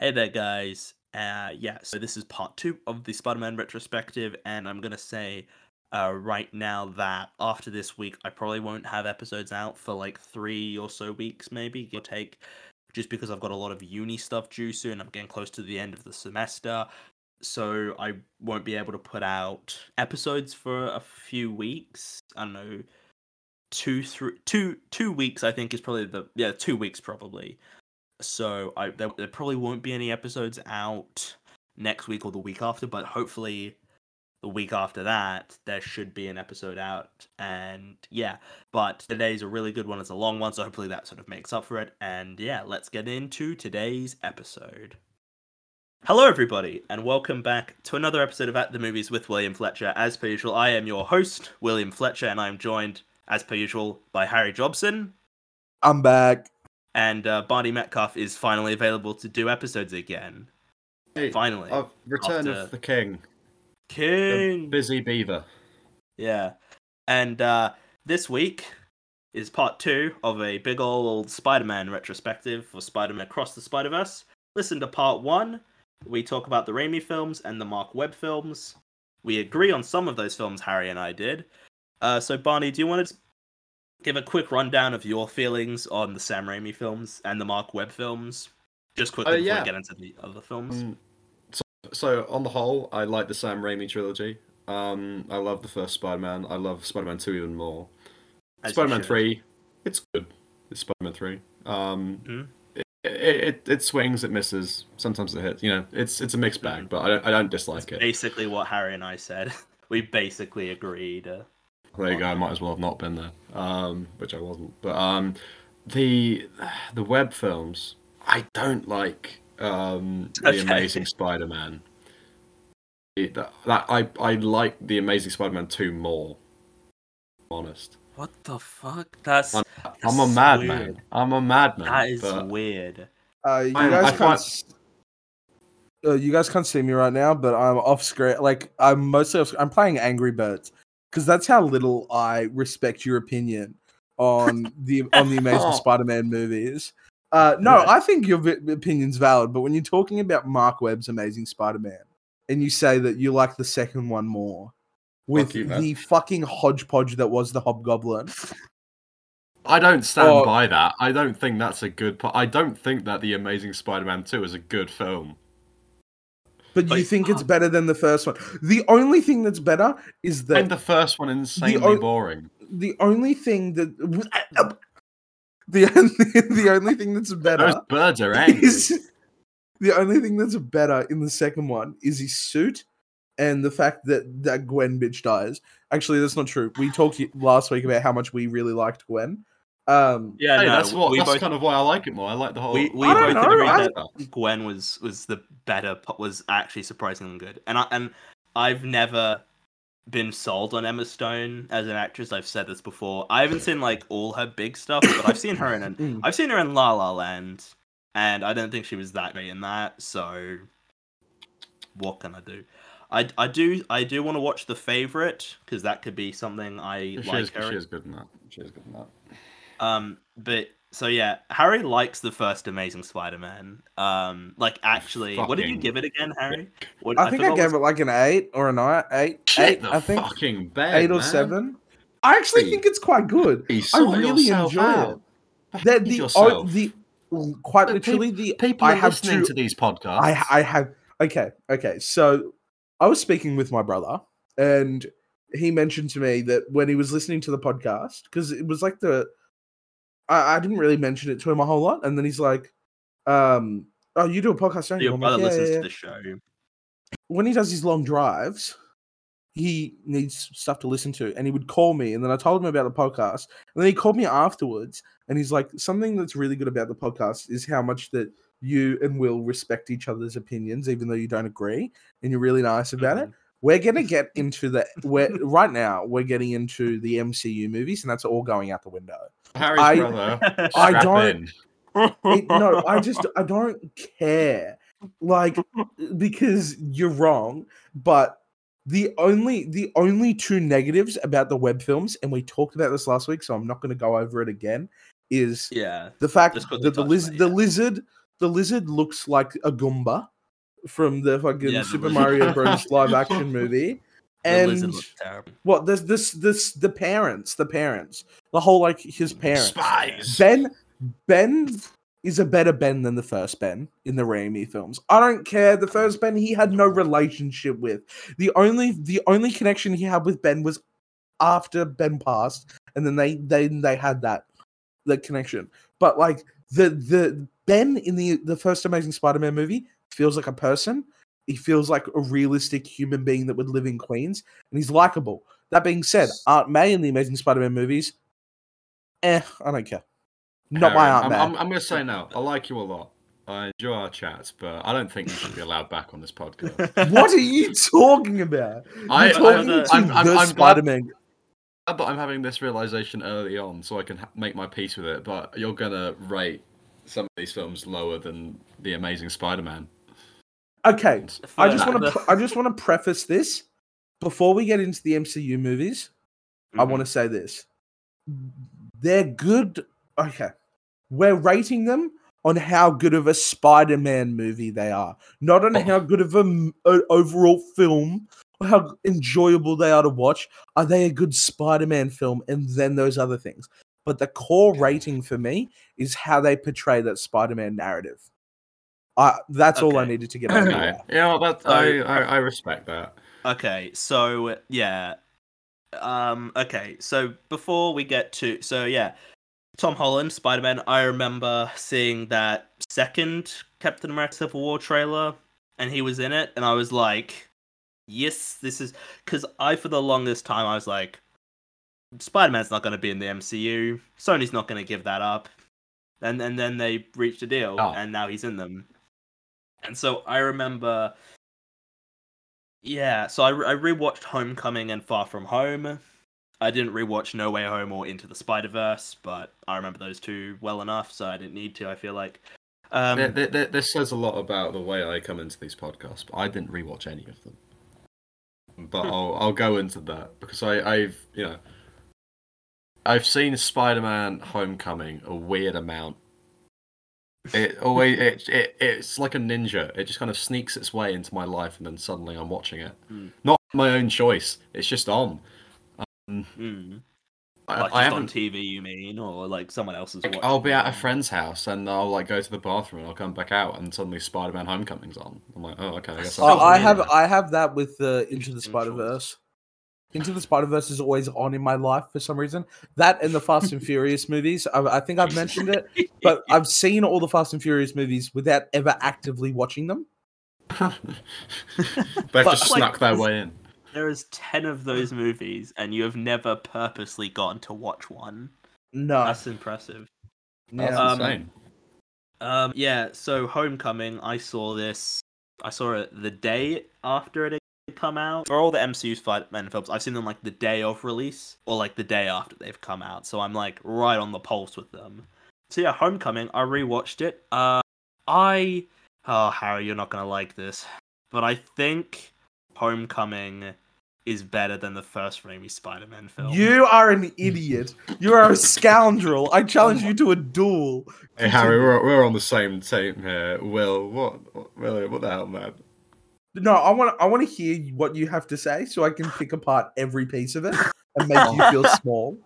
Hey there, guys. Uh, yeah, so this is part two of the Spider Man retrospective, and I'm going to say uh, right now that after this week, I probably won't have episodes out for like three or so weeks, maybe, give or take, just because I've got a lot of uni stuff due soon. I'm getting close to the end of the semester, so I won't be able to put out episodes for a few weeks. I don't know, two, three, two, two weeks. I think is probably the yeah, two weeks probably. So I there, there probably won't be any episodes out next week or the week after, but hopefully the week after that there should be an episode out. And yeah, but today's a really good one. It's a long one, so hopefully that sort of makes up for it. And yeah, let's get into today's episode. Hello, everybody, and welcome back to another episode of At the Movies with William Fletcher. As per usual, I am your host, William Fletcher, and I am joined, as per usual, by Harry Jobson. I'm back. And uh, Barney Metcalf is finally available to do episodes again. Hey, Finally. I've Return After- of the King. The King! busy beaver. Yeah. And uh, this week is part two of a big old Spider Man retrospective for Spider Man Across the Spider Verse. Listen to part one. We talk about the Raimi films and the Mark Webb films. We agree on some of those films, Harry and I did. Uh, so, Barney, do you want to give a quick rundown of your feelings on the Sam Raimi films and the Mark Webb films? Just quickly Uh, before yeah. we get into the other films. Um, so, so on the whole, I like the Sam Raimi trilogy. Um, I love the first Spider-Man. I love Spider-Man Two even more. as Spider-Man. Three, it's good. It's Spider-Man Three. Um, Mhm. it, it it swings, it misses. Sometimes it hits. You know, it's it's a mixed bag, but I don't I don't dislike it. Basically, what Harry and I said. We basically agreed. Uh, There you go. I might as well have not been there, um, which I wasn't. But um, the the Webb films, I don't like um, the Amazing Spider-Man. It- that, that I I like the Amazing Spider-Man two more. Honest, What the fuck? That's I'm, that's I'm a madman. I'm a madman. That is but weird. Uh, you I- guys I can't. find- Uh, you guys can't see me right now, but I'm off screen. Like I'm mostly off, I'm playing Angry Birds because that's how little I respect your opinion on the on the Amazing Spider-Man movies. Uh, no. I think your vi- opinion's valid, but when you're talking about Mark Webb's Amazing Spider-Man and you say that you like the second one more with you, the fucking hodgepodge that was the Hobgoblin, I don't stand Or- by that. I don't think that's a good. po- I don't think that the Amazing Spider-Man two is a good film. But you Like, think it's uh, better than the first one. The only thing that's better is that And the first one is insanely o- boring. the only thing that the only, the only thing that's Those better birds are angry. is the only thing that's better in the second one is his suit and the fact that that Gwen bitch dies. Actually, that's not true. We talked last week about how much we really liked Gwen. Um, Yeah, hey, no, that's what. we That's both kind of why I like it more. I like the whole. we, we I don't both know, agreed I- that Gwen was was the better po- was actually surprisingly good. And I and I've never been sold on Emma Stone as an actress. I've said this before. I haven't seen like all her big stuff, but I've seen her in an, Mm. I've seen her in La La Land, and I don't think she was that great in that. So what can I do? I, I do I do want to watch The Favorite because that could be something I she, like is, her. she is good in that. She is good in that. Um, but so yeah, Harry likes the first Amazing Spider-Man. Um, like actually, what did you give it again, Harry? What, I think I forgot gave what- it like an eight or a nine, eight, Shit eight. the I think fucking bed, eight or man. seven. I actually Hey. think it's quite good. I really enjoy out. it. They're the, o- yourself. the quite But literally the People I are have listening two, to these podcasts. I I have okay okay. So I was speaking with my brother, and he mentioned to me that when he was listening to the podcast, because it was like the I, I didn't really mention it to him a whole lot, and then he's like, um, "Oh, you do a podcast, don't? Your I'm brother like, "Yeah, listens yeah, to the show. When he does his long drives, he needs stuff to listen to, and he would call me, and then I told him about the podcast, and then he called me afterwards, and he's like, "Something that's really good about the podcast is how much that." You and Will respect each other's opinions, even though you don't agree, and you're really nice about it. We're gonna get into the we're right now. We're getting into the MCU movies, and that's all going out the window. Harry's I- brother. I strap don't- in. It- no, I just I don't care, like because you're wrong. But the only the only two negatives about the Webb films, and we talked about this last week, so I'm not going to go over it again. Is Yeah, the fact Just that the touch on lizard the yeah. lizard the lizard looks like a Goomba from the fucking Yeah, the Super lizard. Mario Bros. live action movie. And lizard terrible. what there's this this the parents, the parents, the whole like his parents. Spies. Ben Ben is a better Ben than the first Ben in the Raimi films. I don't care. The first Ben he had no relationship with. The only the only connection he had with Ben was after Ben passed, and then they they they had that the connection. But like the the Ben in the the first Amazing Spider-Man movie feels like a person. He feels like a realistic human being that would live in Queens, and he's likable. That being said, Aunt May in the Amazing Spider-Man movies, eh, I don't care. Not my Aunt I'm, May. I'm, I'm going to say now, I like you a lot. I enjoy our chats, but I don't think you should be allowed back on this podcast. what are you talking about? I, talking I'm- to I'm- I'm- the I'm Spider-Man. But I'm having this realization early on, so I can ha- make my peace with it. But you're gonna rate some of these films lower than the Amazing Spider-Man. Okay, I just want to. I just want to preface this before we get into the MCU movies. I Mhm. want to say this: they're good. Okay, we're rating them on how good of a Spider-Man movie they are, not on Oh. how good of a o- overall film or how enjoyable they are to watch. Are they a good Spider-Man film? And then those other things. But the core rating for me is how they portray that Spider-Man narrative. I, that's all I needed to get out of the Okay, way. yeah, that, So- I, I I respect that. Okay, so yeah. Um okay, so before we get to so yeah, Tom Holland, Spider-Man, I remember seeing that second Captain America Civil War trailer and he was in it and I was like, "Yes, this is cuz I for the longest time I was like Spider-Man's not going to be in the MCU. Sony's not going to give that up." And and then they reached a deal Oh. and now he's in them. And so I remember yeah, so I, I rewatched Homecoming and Far From Home. I didn't rewatch No Way Home or Into the Spider Verse, but I remember those two well enough, so I didn't need to. I feel like. Um, Th- th- th- this says a lot about the way I come into these podcasts, but I didn't rewatch any of them. But Hmm. I'll I'll go into that because I I've you know I've seen Spider-Man: Homecoming a weird amount. It always it, it it's like a ninja. It just kind of sneaks its way into my life, and then suddenly I'm watching it. Hmm. Not my own choice. It's just on. mm, I, like I just on haven't. TV, you mean, or like someone else's? Like, watching I'll be at a friend's house and I'll like go to the bathroom and I'll come back out and suddenly Spider-Man: Homecoming's on. I'm like, oh okay. I guess Oh, I'll I weird. have I have that with uh, Into the Interesting Spider Verse. Into the Spider Verse is always on in my life for some reason. That and the Fast and Furious movies. I, I think I've mentioned it, but I've seen all the Fast and Furious movies without ever actively watching them. They've But, just like, snuck their way in. there is ten of those movies, and you have never purposely gone to watch one. No, That's impressive. That's yeah. Um, insane. Um, yeah. So Homecoming, I saw this. I saw it the day after it had come out. For all the MCU Spider-Man films, I've seen them like the day of release or like the day after they've come out. So I'm like right on the pulse with them. So yeah, Homecoming. I rewatched it. Uh, I oh Harry, you're not gonna like this, but I think Homecoming is better than the first Raimi Spider-Man film. You are an idiot. You are a scoundrel. I challenge you to a duel. Hey Harry, we're, we're on the same team here. Will, what, what, really, what the hell, man? No, I want I want to hear what you have to say so I can pick apart every piece of it and make you feel small.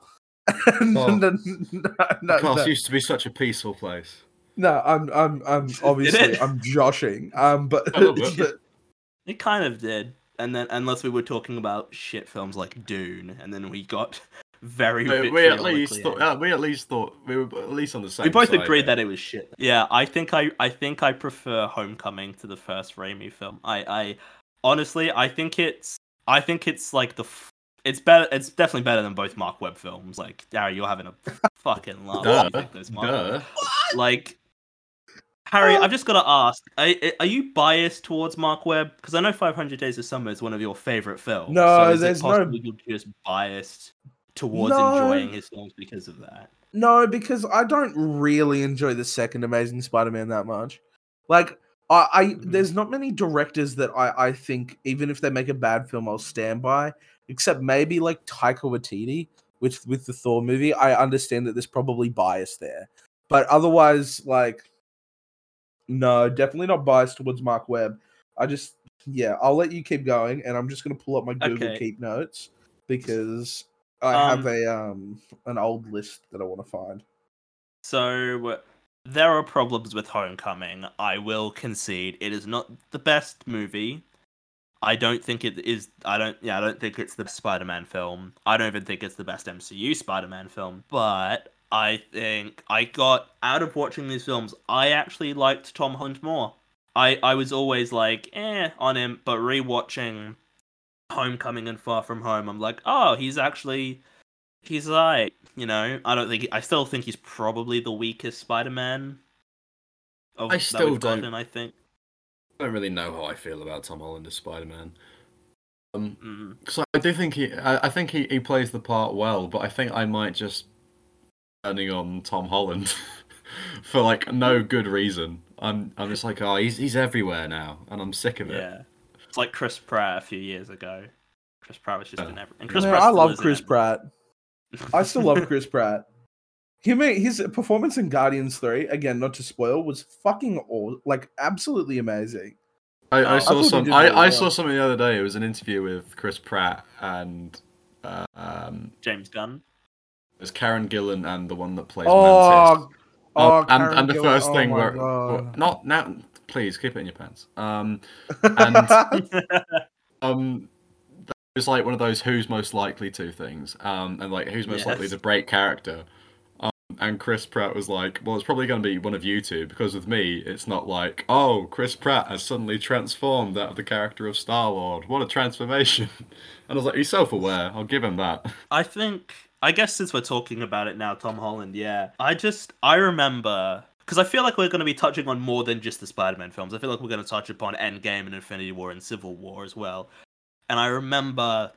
no, Oh. no, no, no, Class no. used to be such a peaceful place. No, I'm I'm I'm obviously? I'm joshing. Um, but, A little bit. but It kind of did, and then unless we were talking about shit films like Dune, and then we got very. We, we at least thought, uh, we at least thought we were at least on the same. we both side agreed here. that it was shit. Yeah, I think I I think I prefer Homecoming to the first Raimi film. I I honestly I think it's I think it's like the. F- it's better. It's definitely better than both Mark Webb films. Like, Harry, you're having a fucking laugh. when you Duh, think those Mark duh. Like, Harry, I've just got to ask: are, are you biased towards Mark Webb? Because I know 500 Days of Summer is one of your favorite films. No, so is there's it no- possible you're just biased towards No. enjoying his films because of that. no, because I don't really enjoy the second Amazing Spider-Man that much. Like I, I Mhm. there's not many directors that I I think even if they make a bad film I'll stand by, except maybe like Taika Waititi with with the Thor movie. I understand that there's probably bias there, but otherwise like. No, definitely not biased towards Mark Webb. I just, yeah, I'll let you keep going, and I'm just gonna pull up my Google Okay. Keep notes because I have Um, a um an old list that I want to find. So there are problems with Homecoming. I will concede it is not the best movie. I don't think it is. I don't. Yeah, I don't think it's the Spider-Man film. I don't even think it's the best MCU Spider-Man film. But I think I got out of watching these films. I actually liked Tom Hunt more. I I was always like eh on him, but rewatching Homecoming and Far From Home, I'm like, oh, he's actually he's like, you know, I don't think I still think he's probably the weakest Spider-Man. Of, I still don't- gotten, I think. I don't really know how I feel about Tom Holland as Spider Man. Um, Mm. because I do think he, I, I think he, he plays the part well, but I think I might just turning on Tom Holland for like no good reason. I'm I'm just like, oh, he's he's everywhere now, and I'm sick of it. Yeah, like Chris Pratt a few years ago. Chris Pratt was just Yeah. in every. And Chris Man, Pratt I love is in Chris it. Pratt. I still love Chris Pratt. Him, his performance in Guardians Three, again, not to spoil, was fucking all like absolutely amazing. I, Oh. I I saw thought he some. I, very I saw something the other day. It was an interview with Chris Pratt and uh, um, James Gunn. it was Karen Gillan and the one that plays Oh, Mantis. oh, Um, and Karen and the Gillan, first oh thing my where God. not now, please keep it in your pants. Um, and um, that was like one of those who's most likely to things. Um, and like who's most likely to break character. Um, and Chris Pratt was like, well, it's probably going to be one of you two because with me, it's not like, oh, Chris Pratt has suddenly transformed out of the character of Star Lord. What a transformation! And I was like, he's self-aware. I'll give him that. I think I guess since we're talking about it now, Tom Holland, yeah. I just I remember because I feel like we're going to be touching on more than just the Spider-Man films. I feel like we're going to touch upon Endgame and Infinity War and Civil War as well. And I remember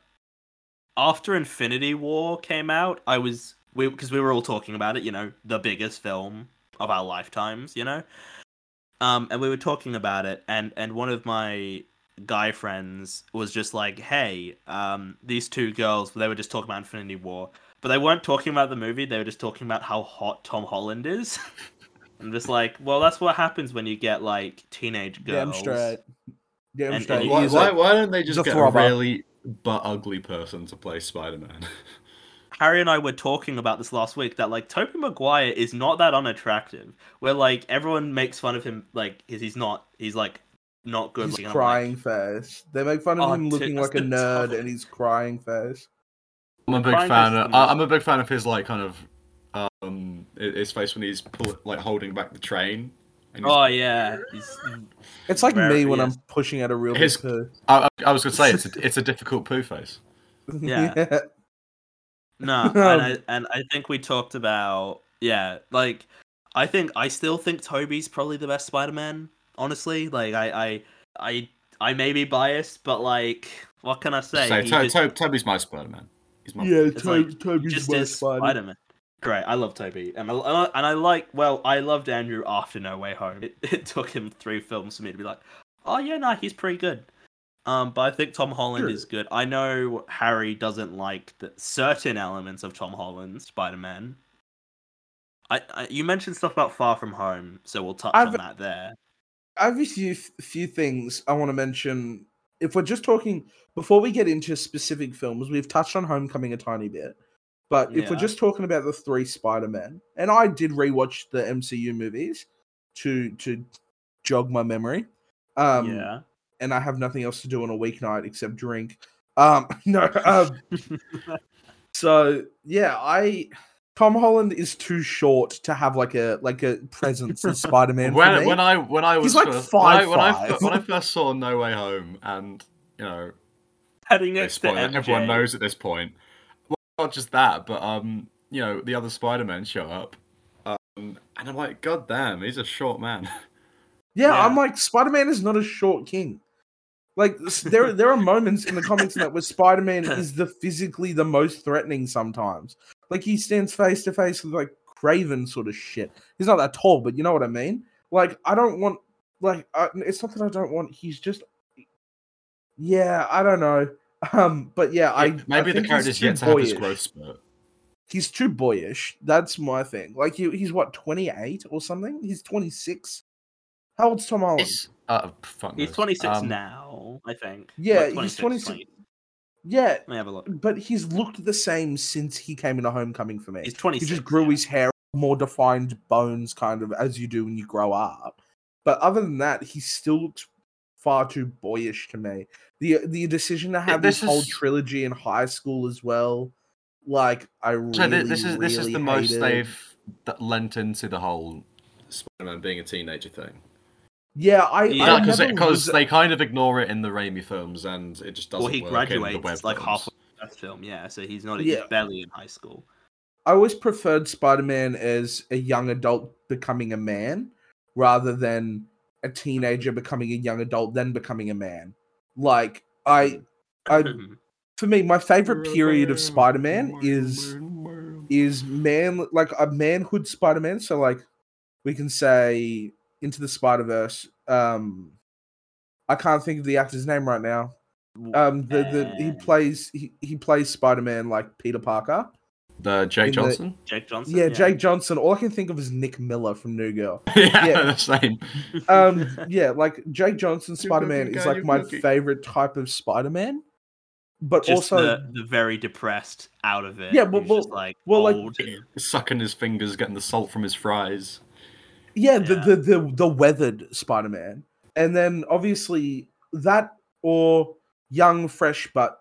after Infinity War came out, I was we because we were all talking about it, you know, the biggest film of our lifetimes, you know. Um, and we were talking about it, and and one of my guy friends was just like, "Hey, um, these two girls, they were just talking about Infinity War, but they weren't talking about the movie. They were just talking about how hot Tom Holland is." I'm just like, well, that's what happens when you get like teenage girls. Damn straight. Damn And- straight. and Why, why, why don't they just a get a really but ugly person to play Spider-Man? Harry and I were talking about this last week that like Tobey Maguire is not that unattractive. Where like everyone makes fun of him, like 'cause he's not, he's like not good. He's looking. I'm like, crying face. They make fun of Oh, him dude, looking that's like a nerd, tough- and he's crying face. I'm a big Brian fan. Of, I'm a big fan of his like kind of um his face when he's pull, like holding back the train. And Oh yeah, he's, It's like me when I'm pushing out a real His- poo. I, I, I was gonna say it's a, it's a difficult poo face. Yeah. No, and I and I think we talked about yeah, like I think I still think Toby's probably the best Spider-Man. Honestly, like I I I I may be biased, but like what can I say? Say, He to, just- to, Toby's my Spider-Man. He's my yeah, It's to- like, Toby's just my is spider. Spider-Man. Great, I love Toby, and I, and I like well, I loved Andrew after No Way Home. It, it took him three films for me to be like, oh yeah, no, he's pretty good. Um, but I think Tom Holland Sure. is good. I know Harry doesn't like the certain elements of Tom Holland's Spider-Man. I, I you mentioned stuff about Far From Home, so we'll touch on I've- that there. I have a few few things I want to mention. If we're just talking before we get into specific films, we've touched on Homecoming a tiny bit. But if we're just talking about the three Spider-Men, and I did rewatch the MCU movies to to jog my memory. Um yeah. and I have nothing else to do on a weeknight except drink. Um no um so yeah, I Tom Holland is too short to have like a like a presence as Spider-Man. when when I when I was He's like first, when, I, when, I, when I first saw No Way Home, and you know, Heading no next to MJ. everyone knows at this point. Not just that, but um, you know, the other Spider-Men show up, um, and I'm like, God damn, he's a short man. Yeah, Yeah. I'm like Spider Man is not a short king. Like there, there are moments in the comics that where Spider Man is the physically the most threatening. Sometimes, like he stands face to face with like Kraven sort of shit. He's not that tall, but you know what I mean. Like I don't want, like I, it's not that I don't want. He's just, yeah, I don't know. Um, but yeah, I I maybe the think he's character's too yet to have his boyish. growth spurt. He's too boyish. That's my thing. Like he, he's what 28 or something. He's 26. How old's Tom Holland? It's uh, He's 26 Um, now, I think. Yeah, Like, he's 26, 26. 20 yeah, Let me have a look. but he's looked the same since he came in into Homecoming for me. He's twenty. He just grew yeah. his hair, more defined bones, kind of as you do when you grow up. But other than that, he still looks far too boyish to me. The the decision to have this, this whole is- trilogy in high school as well, like I really, So thi- this is this is the most hated. they've lent into the whole Spider-Man being a teenager thing. Yeah, I Yeah, because never because was- they kind of ignore it in the Raimi films, and it just doesn't Well, he work in the Webb graduates like films. halfway through that film, yeah. So he's not. Yeah. He's barely in high school. I always preferred Spider Man as a young adult becoming a man rather than a teenager becoming a young adult then becoming a man. Like I I for me, my favorite period of Spider Man is is man like a manhood Spider Man. So like we can say into the Spider Verse. Um I can't think of the actor's name right now. Um the, the he plays he, he plays Spider Man like Peter Parker. The Jake in the- Johnson. Jake Johnson. Yeah, Jake Johnson. All I can think of is Nick Miller from New Girl. yeah, Yeah. the same. Um, yeah, like Jake Johnson Spider Man is like my cookie. favorite type of Spider Man. But just also, the, the very depressed out of it. Yeah, well- who's well- just like well, like- old and- Sucking his fingers, getting the salt from his fries. yeah, the, Yeah. the the the weathered Spider Man, and then obviously that or young, fresh, but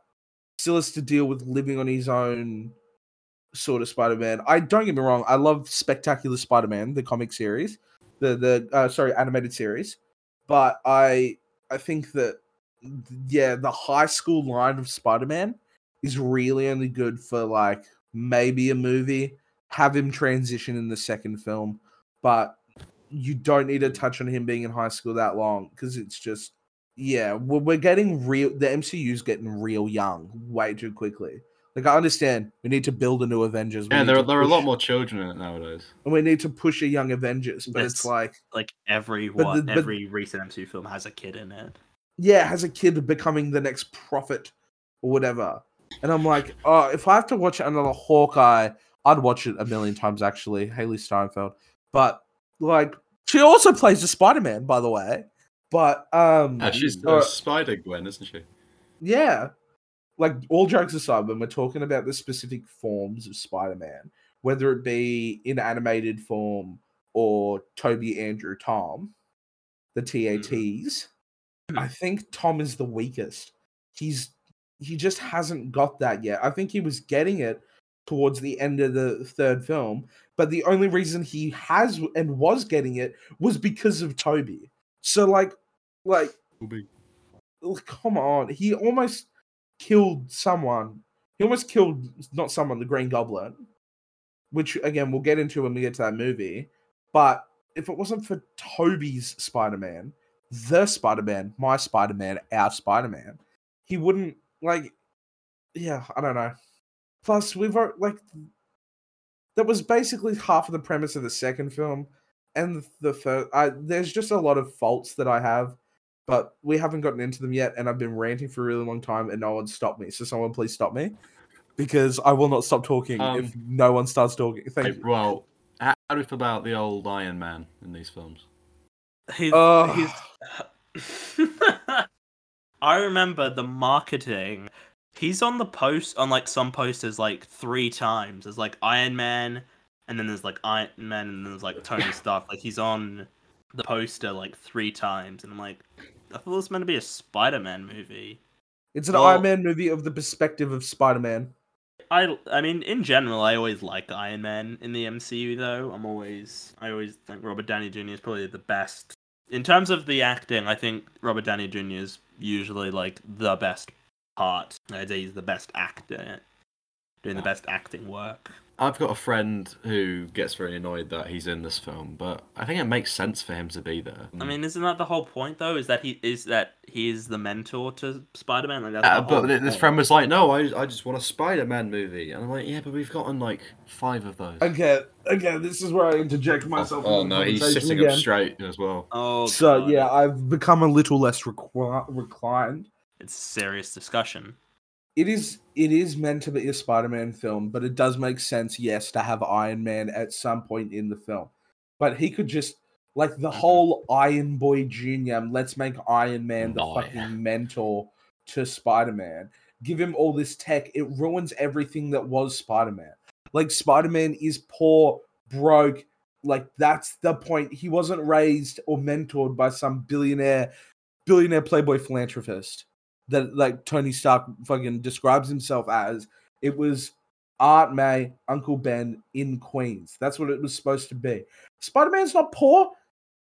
still has to deal with living on his own sort of Spider Man. I don't get me wrong, I love Spectacular Spider Man, the comic series, the the uh, sorry animated series, but I I think that yeah, the high school line of Spider Man is really only good for like maybe a movie. Have him transition in the second film, but you don't need to touch on him being in high school that long because it's just yeah we're, we're getting real the mcu's getting real young way too quickly like i understand we need to build a new avengers we Yeah, need there, to are- there are a lot more children in it nowadays. and we need to push a young avengers but it's That's- like like every But what the- but- every recent MCU film has a kid in it. yeah has a kid becoming the next prophet or whatever and i'm like oh if i have to watch another hawkeye i'd watch it a million times actually hailee steinfeld but like she also plays the spider-man by the way but um Uh, she's uh, Spider Gwen, isn't she? Yeah. Like all jokes aside, when we're talking about the specific forms of Spider-Man, whether it be in animated form or Toby, Andrew, Tom, the mm. TATs, hmm. I think Tom is the weakest. He's he just hasn't got that yet. I think he was getting it towards the end of the third film, but the only reason he has and was getting it was because of Toby. So like like come on. He almost killed someone. He almost killed not someone, the Green Goblin, which again we'll get into when we get to that movie. But if it wasn't for Toby's Spider Man, the Spider Man, my Spider Man, our Spider Man, he wouldn't like. Yeah, I don't know. Plus, we've like that was basically half of the premise of the second film, and the third. I, there's just a lot of faults that I have but we haven't gotten into them yet, and I've been ranting for a really long time, and no one stopped me. So someone please stop me, because I will not stop talking if Um, no one starts talking. Thank Hey, you. well, how how do you feel about the old Iron Man in these films? He's, Ugh. he's... I remember the marketing. He's on the post on like some posters like three times. There's like Iron Man, and then there's like Iron Man, and then there's like Tony Stark. Like he's on the poster like three times, and I'm like, I thought it was meant to be a Spider-Man movie. It's an well- Iron Man movie of the perspective of Spider Man. I I mean, in general, I always like Iron Man in the MCU. Though I'm always I always think Robert Downey Jr. is probably the best in terms of the acting. I think Robert Downey Jr. is usually like the best part. I'd say he's the best actor, doing the best acting work. I've got a friend who gets very annoyed that he's in this film, but I think it makes sense for him to be there. I mean, isn't that the whole point though? Is that he is that he is the mentor to Spider-Man? Like that's Uh, but th- this point. friend was like, "No, I, I just want a Spider-Man movie," and I'm like, "Yeah, but we've gotten like five of those." Okay, okay, this is where I interject myself. oh in the no, he's conversation sitting again. up straight as well. Oh, So God. yeah, I've become a little less requi- reclined. it's a serious discussion. It is it is meant to be a Spider-Man film, but it does make sense, yes, to have Iron Man at some point in the film. But he could just Like the mm-hmm. whole Iron Boy Junior, let's make Iron Man the Oh, fucking mentor to Spider Man. Give him all this tech. It ruins everything that was Spider Man. Like Spider Man is poor, broke. Like that's the point. He wasn't raised or mentored by some billionaire, billionaire playboy philanthropist that like Tony Stark fucking describes himself as. It was Aunt May, Uncle Ben in Queens. That's what it was supposed to be. Spider Man's not poor.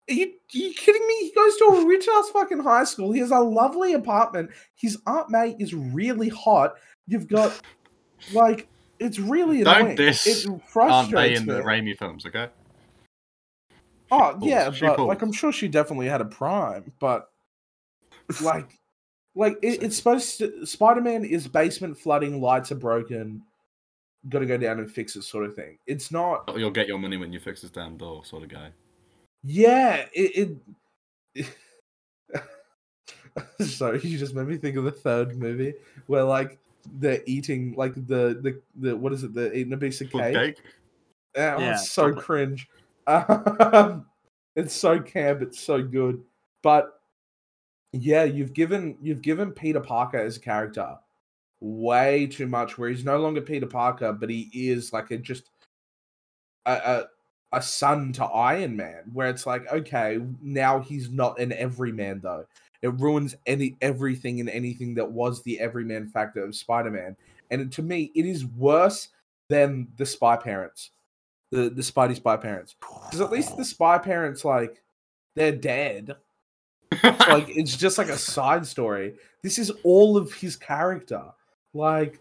Are you, are you kidding me? He goes to a rich ass fucking high school. He has a lovely apartment. His Aunt May is really hot. You've got like it's really Don't annoying. diss it Aren't they in me. the Raimi films? Okay. Oh yeah, She but like. I'm sure she definitely had a prime, but like, like it, it's supposed to. Spider Man is basement flooding, lights are broken, got to go down and fix it, sort of thing. It's not. You'll get your money when you fix this damn door, sort of guy. Yeah, it. it Sorry, you just made me think of the third movie where like they're eating like the the the what is it? They're eating a piece of cake. cake. Oh, Yeah, it's so cringe. Um, it's so camp. It's so good. But yeah, you've given you've given Peter Parker as a character way too much. Where he's no longer Peter Parker, but he is like a just a a, a son to Iron Man. Where it's like, okay, now he's not an everyman though. It ruins any everything and anything that was the everyman factor of Spider Man. And to me, it is worse than the Spy Parents the the Spidey spy parents because at least the spy parents like they're dead like it's just like a side story this is all of his character like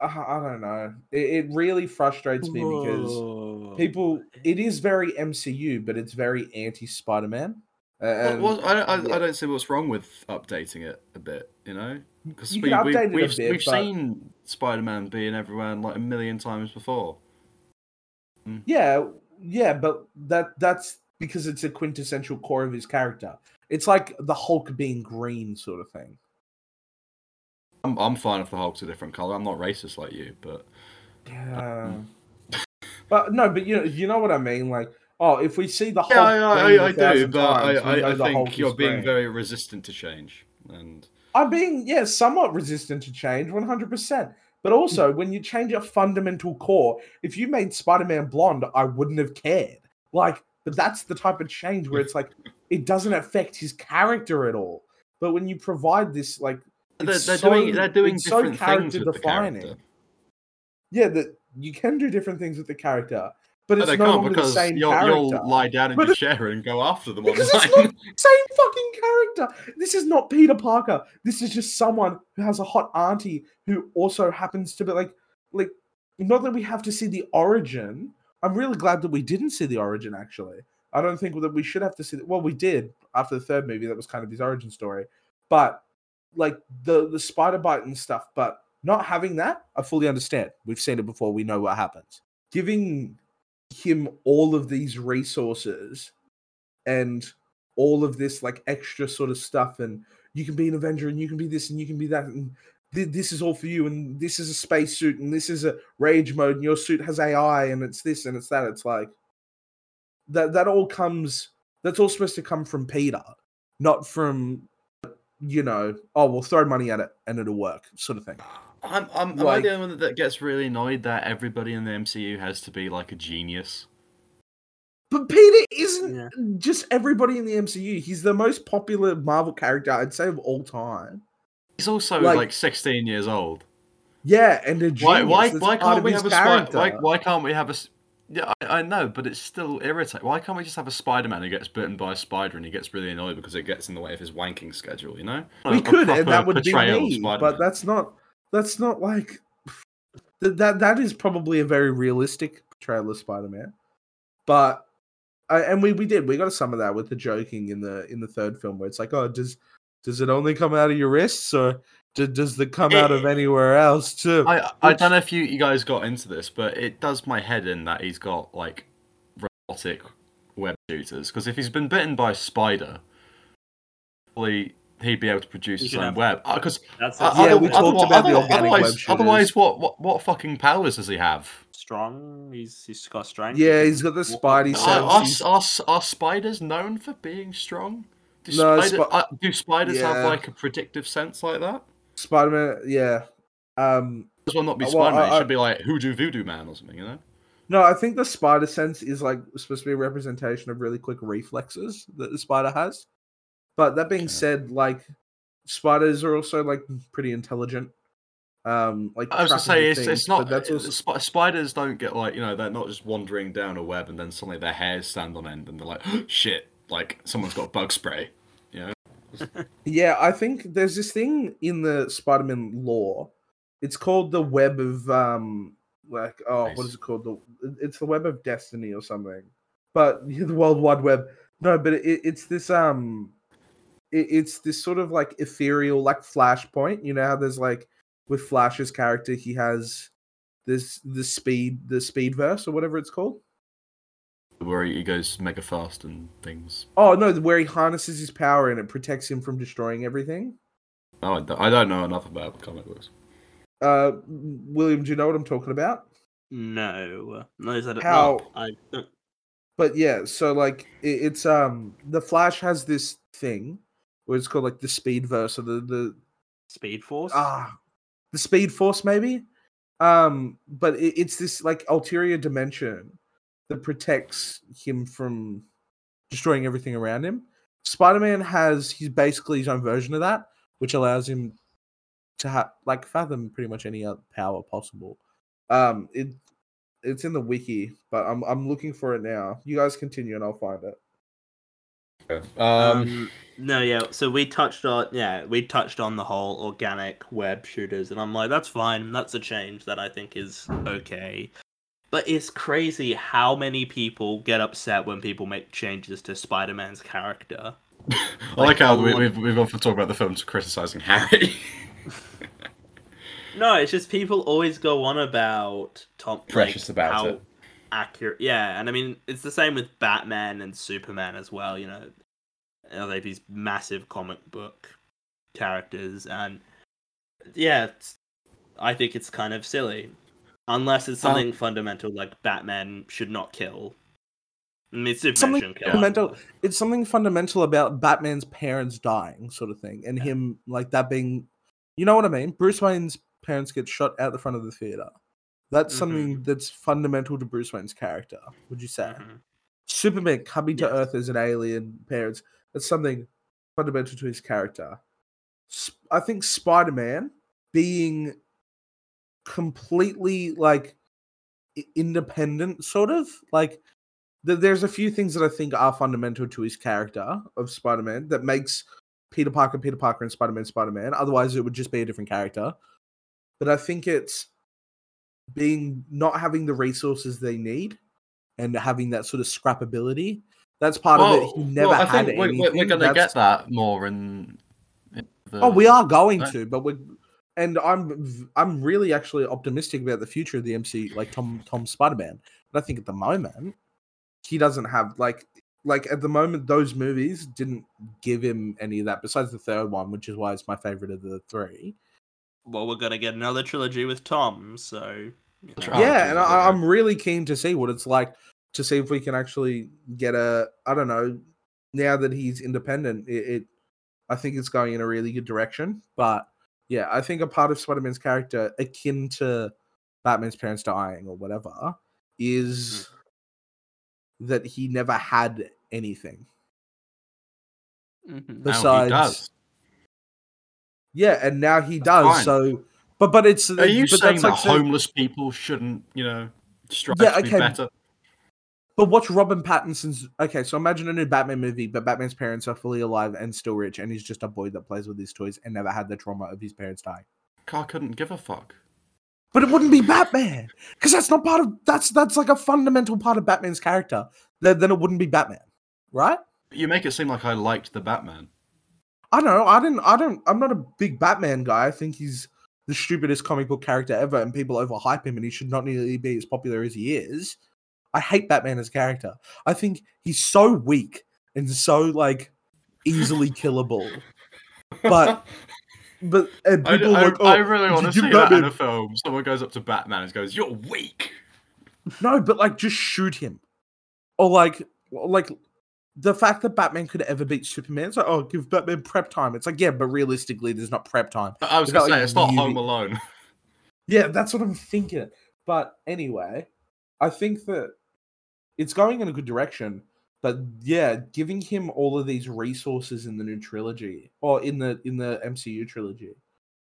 i don't know it, it really frustrates me because Whoa. people it is very mcu but it's very anti spider-man Uh, Well, well, I, I, yeah. I don't see what's wrong with updating it a bit, you know? Because we, can we, update it a we've, bit, we've but- seen Spider Man being everywhere like a million times before. yeah yeah but that that's because it's a quintessential core of his character it's like the hulk being green sort of thing I'm, I'm fine if the Hulk's a different color. I'm not racist like you, but Yeah. Um, but no, but you know, you know what I mean. Like, oh, if we see the Hulk, yeah, I, I, I do. But times, I, I, I the Hulk think you're being green. very resistant to change, and I'm being yeah, somewhat resistant to change, one hundred percent. But also, hmm. when you change a fundamental core, if you made Spider-Man blonde, I wouldn't have cared. Like, but that's the type of change where it's like it doesn't affect his character at all. But when you provide this, like, they're, they're so- doing they're doing it's so different things with the character-defining. yeah, that you can do different things with the character, but it's no longer the same you'll, character. you'll lie down in But your chair and go after them Because online. it's not same fucking character. This is not Peter Parker. This is just someone who has a hot auntie who also happens to be like, like, not that we have to see the origin. I'm really glad that we didn't see the origin. Actually, I don't think that we should have to see. that. Well, we did after the third movie. That was kind of his origin story, but like the the spider bite and stuff. But not having that, I fully understand. We've seen it before. We know what happens. Giving him all of these resources and all of this like extra sort of stuff and you can be an avenger and you can be this and you can be that and th- this is all for you and this is a spacesuit and this is a rage mode and your suit has ai and it's this and it's that it's like that that all comes that's all supposed to come from peter not from you know oh we'll throw money at it and it'll work sort of thing I'm, I'm, am I the only one that gets really annoyed that everybody in the MCU has to be like a genius? but peter isn't Yeah. just everybody in the mcu he's the most popular marvel character i'd say of all time He's also Like- like, 16 years old. Yeah, and a genius. Why? Why? Why can't we his have a spider? character. Why, why can't we have a? Yeah, I, I know, but it's still irritating. Why can't we just have a Spider-Man who gets bitten by a spider and he gets really annoyed because it gets in the way of his wanking schedule? You know? we A- a could, and that would be me. But that's not. That's not like. That that that is probably a very realistic portrayal of Spider-Man. But, uh, and we we did we got some of that with the joking in the in the third film where it's like, oh, does does it only come out of your wrists or do, does it come out of anywhere else too? I I don't know if you, you guys got into this, but it does my head in that he's got like robotic web shooters. Because if he's been bitten by a spider, probably he'd be able to produce his own have- web. Because That's Yeah, other- we talked otherwise- about the otherwise- organic web otherwise, shooters. otherwise, what, what what fucking powers does he have? strong. He's he's got strength. Yeah, he's got the walk- Spidey walk- sense. Are, are, are, are spiders known for being strong? Do, No, spider, spi- uh, do spiders have like a predictive sense like that? Spider Man. Yeah. Um. This will not be Uh, well, Spider Man. It should be like Hoodoo Voodoo Man or something, you know? No, I think the spider sense is like supposed to be a representation of really quick reflexes that the spider has. But that being Okay. said, like spiders are also like pretty intelligent. Um, like I was gonna say it's, things, it's not. That's also sp- spiders don't get like you know they're not just wandering down a web and then suddenly their hairs stand on end and they're like shit like someone's got bug spray. Yeah, I think there's this thing in the Spider-Man lore. It's called the Web of um like oh what Nice. is it called? The it's the Web of Destiny or something. But the World Wide Web. No, but it, it's this um it, it's this sort of like ethereal like flashpoint. You know how there's like with Flash's character he has this the speed the speed verse or whatever it's called. Where he goes mega fast and things. Oh no, where he harnesses his power and it protects him from destroying everything. Oh, I don't, know enough about comic books. Uh, William, do you know what I'm talking about? No, no, is that How- No, I don't. But yeah, so like it, it's um the Flash has this thing where it's called like the Speed Verse or the the Speed Force. ah the Speed Force maybe. Um, but it, it's this like ulterior dimension that protects him from destroying everything around him. Spider Man has he's basically his own version of that, which allows him to have like fathom pretty much any other power possible. Um, it it's in the wiki, but I'm I'm looking for it now. You guys continue, and I'll find it. Um, Um, no, yeah. So we touched on yeah, we touched on the whole organic web shooters, and I'm like, that's fine. That's a change that I think is okay. But it's crazy how many people get upset when people make changes to Spider-Man's character. I like how we, we've we've often talked about the films criticizing Harry. No, it's just people always go on about Tom like, Precious about how it. accurate. Yeah, and I mean it's the same with Batman and Superman as well. You know, they're like these massive comic book characters, and yeah, it's, I think it's kind of silly, unless it's Um, something fundamental like Batman should not kill. I mean, Superman Something shouldn't kill. fundamental. It's something fundamental about Batman's parents dying, sort of thing, and him like that being, you know what I mean. Bruce Wayne's parents get shot out the front of the theater. That's Mhm. something that's fundamental to Bruce Wayne's character. Would you say? Mhm. Superman coming to Yes. Earth as an alien parents. That's something fundamental to his character. I think Spider Man being completely like independent, sort of like th- there's a few things that I think are fundamental to his character of Spider Man that makes Peter Parker Peter Parker and Spider Man Spider Man. Otherwise, it would just be a different character. But I think it's being not having the resources they need and having that sort of scrappability. That's part of it. He never well, I had think we're, anything. we're, we're going to get that more in. in oh, the, Oh, we are going to, but we're and I'm v- I'm really actually optimistic about the future of the MC, like Tom Tom Spider Man. But I think at the moment he doesn't have like like at the moment those movies didn't give him any of that. Besides the third one, which is why it's my favorite of the three. Well, we're gonna get another trilogy with Tom, so. you know. Yeah, and I, I'm really keen to see what it's like to see if we can actually get a. I don't know. Now that he's independent, it, it I think it's going in a really good direction. But yeah, I think a part of Spider-Man's character, akin to Batman's parents dying or whatever, is that he never had anything. Mhm. Now he Besides, does. yeah, and now he That's does. fine. So, but but it's Are you but saying that like the- homeless people shouldn't, you know, strive Yeah, to be okay, better? But watch Robin Pattinson's. Okay, so imagine a new Batman movie, but Batman's parents are fully alive and still rich, and he's just a boy that plays with his toys and never had the trauma of his parents dying. Car couldn't give a fuck. But it wouldn't be Batman because that's not part of that's that's like a fundamental part of Batman's character. Then then it wouldn't be Batman, right? You make it seem like I liked the Batman. I don't know. I didn't. I don't. I'm not a big Batman guy. I think he's the stupidest comic book character ever, and people overhype him, and he should not nearly be as popular as he is. I hate Batman as a character. I think he's so weak and so like easily killable. But- but and I, people I, are like, oh, I really want to did you see that in a film. Someone goes up to Batman and goes, "You're weak." No, but like just shoot him. Or like like the fact that Batman could ever beat Superman, it's like, oh, give Batman prep time. It's like, yeah, but realistically, there's not prep time. I was It's gonna not say like it's not you- Home Alone. Yeah, that's what I'm thinking. But anyway, I think that it's going in a good direction. But yeah, giving him all of these resources in the new trilogy or in the in the MCU trilogy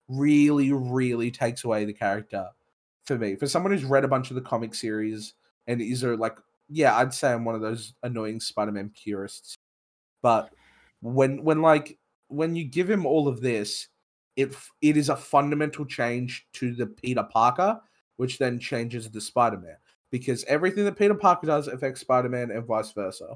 really, really takes away the character for me. For someone who's read a bunch of the comic series and is a like, yeah, I'd say I'm one of those annoying Spider-Man purists. But when when like when you give him all of this, it it is a fundamental change to the Peter Parker, which then changes the Spider-Man because everything that Peter Parker does affects Spider-Man and vice versa.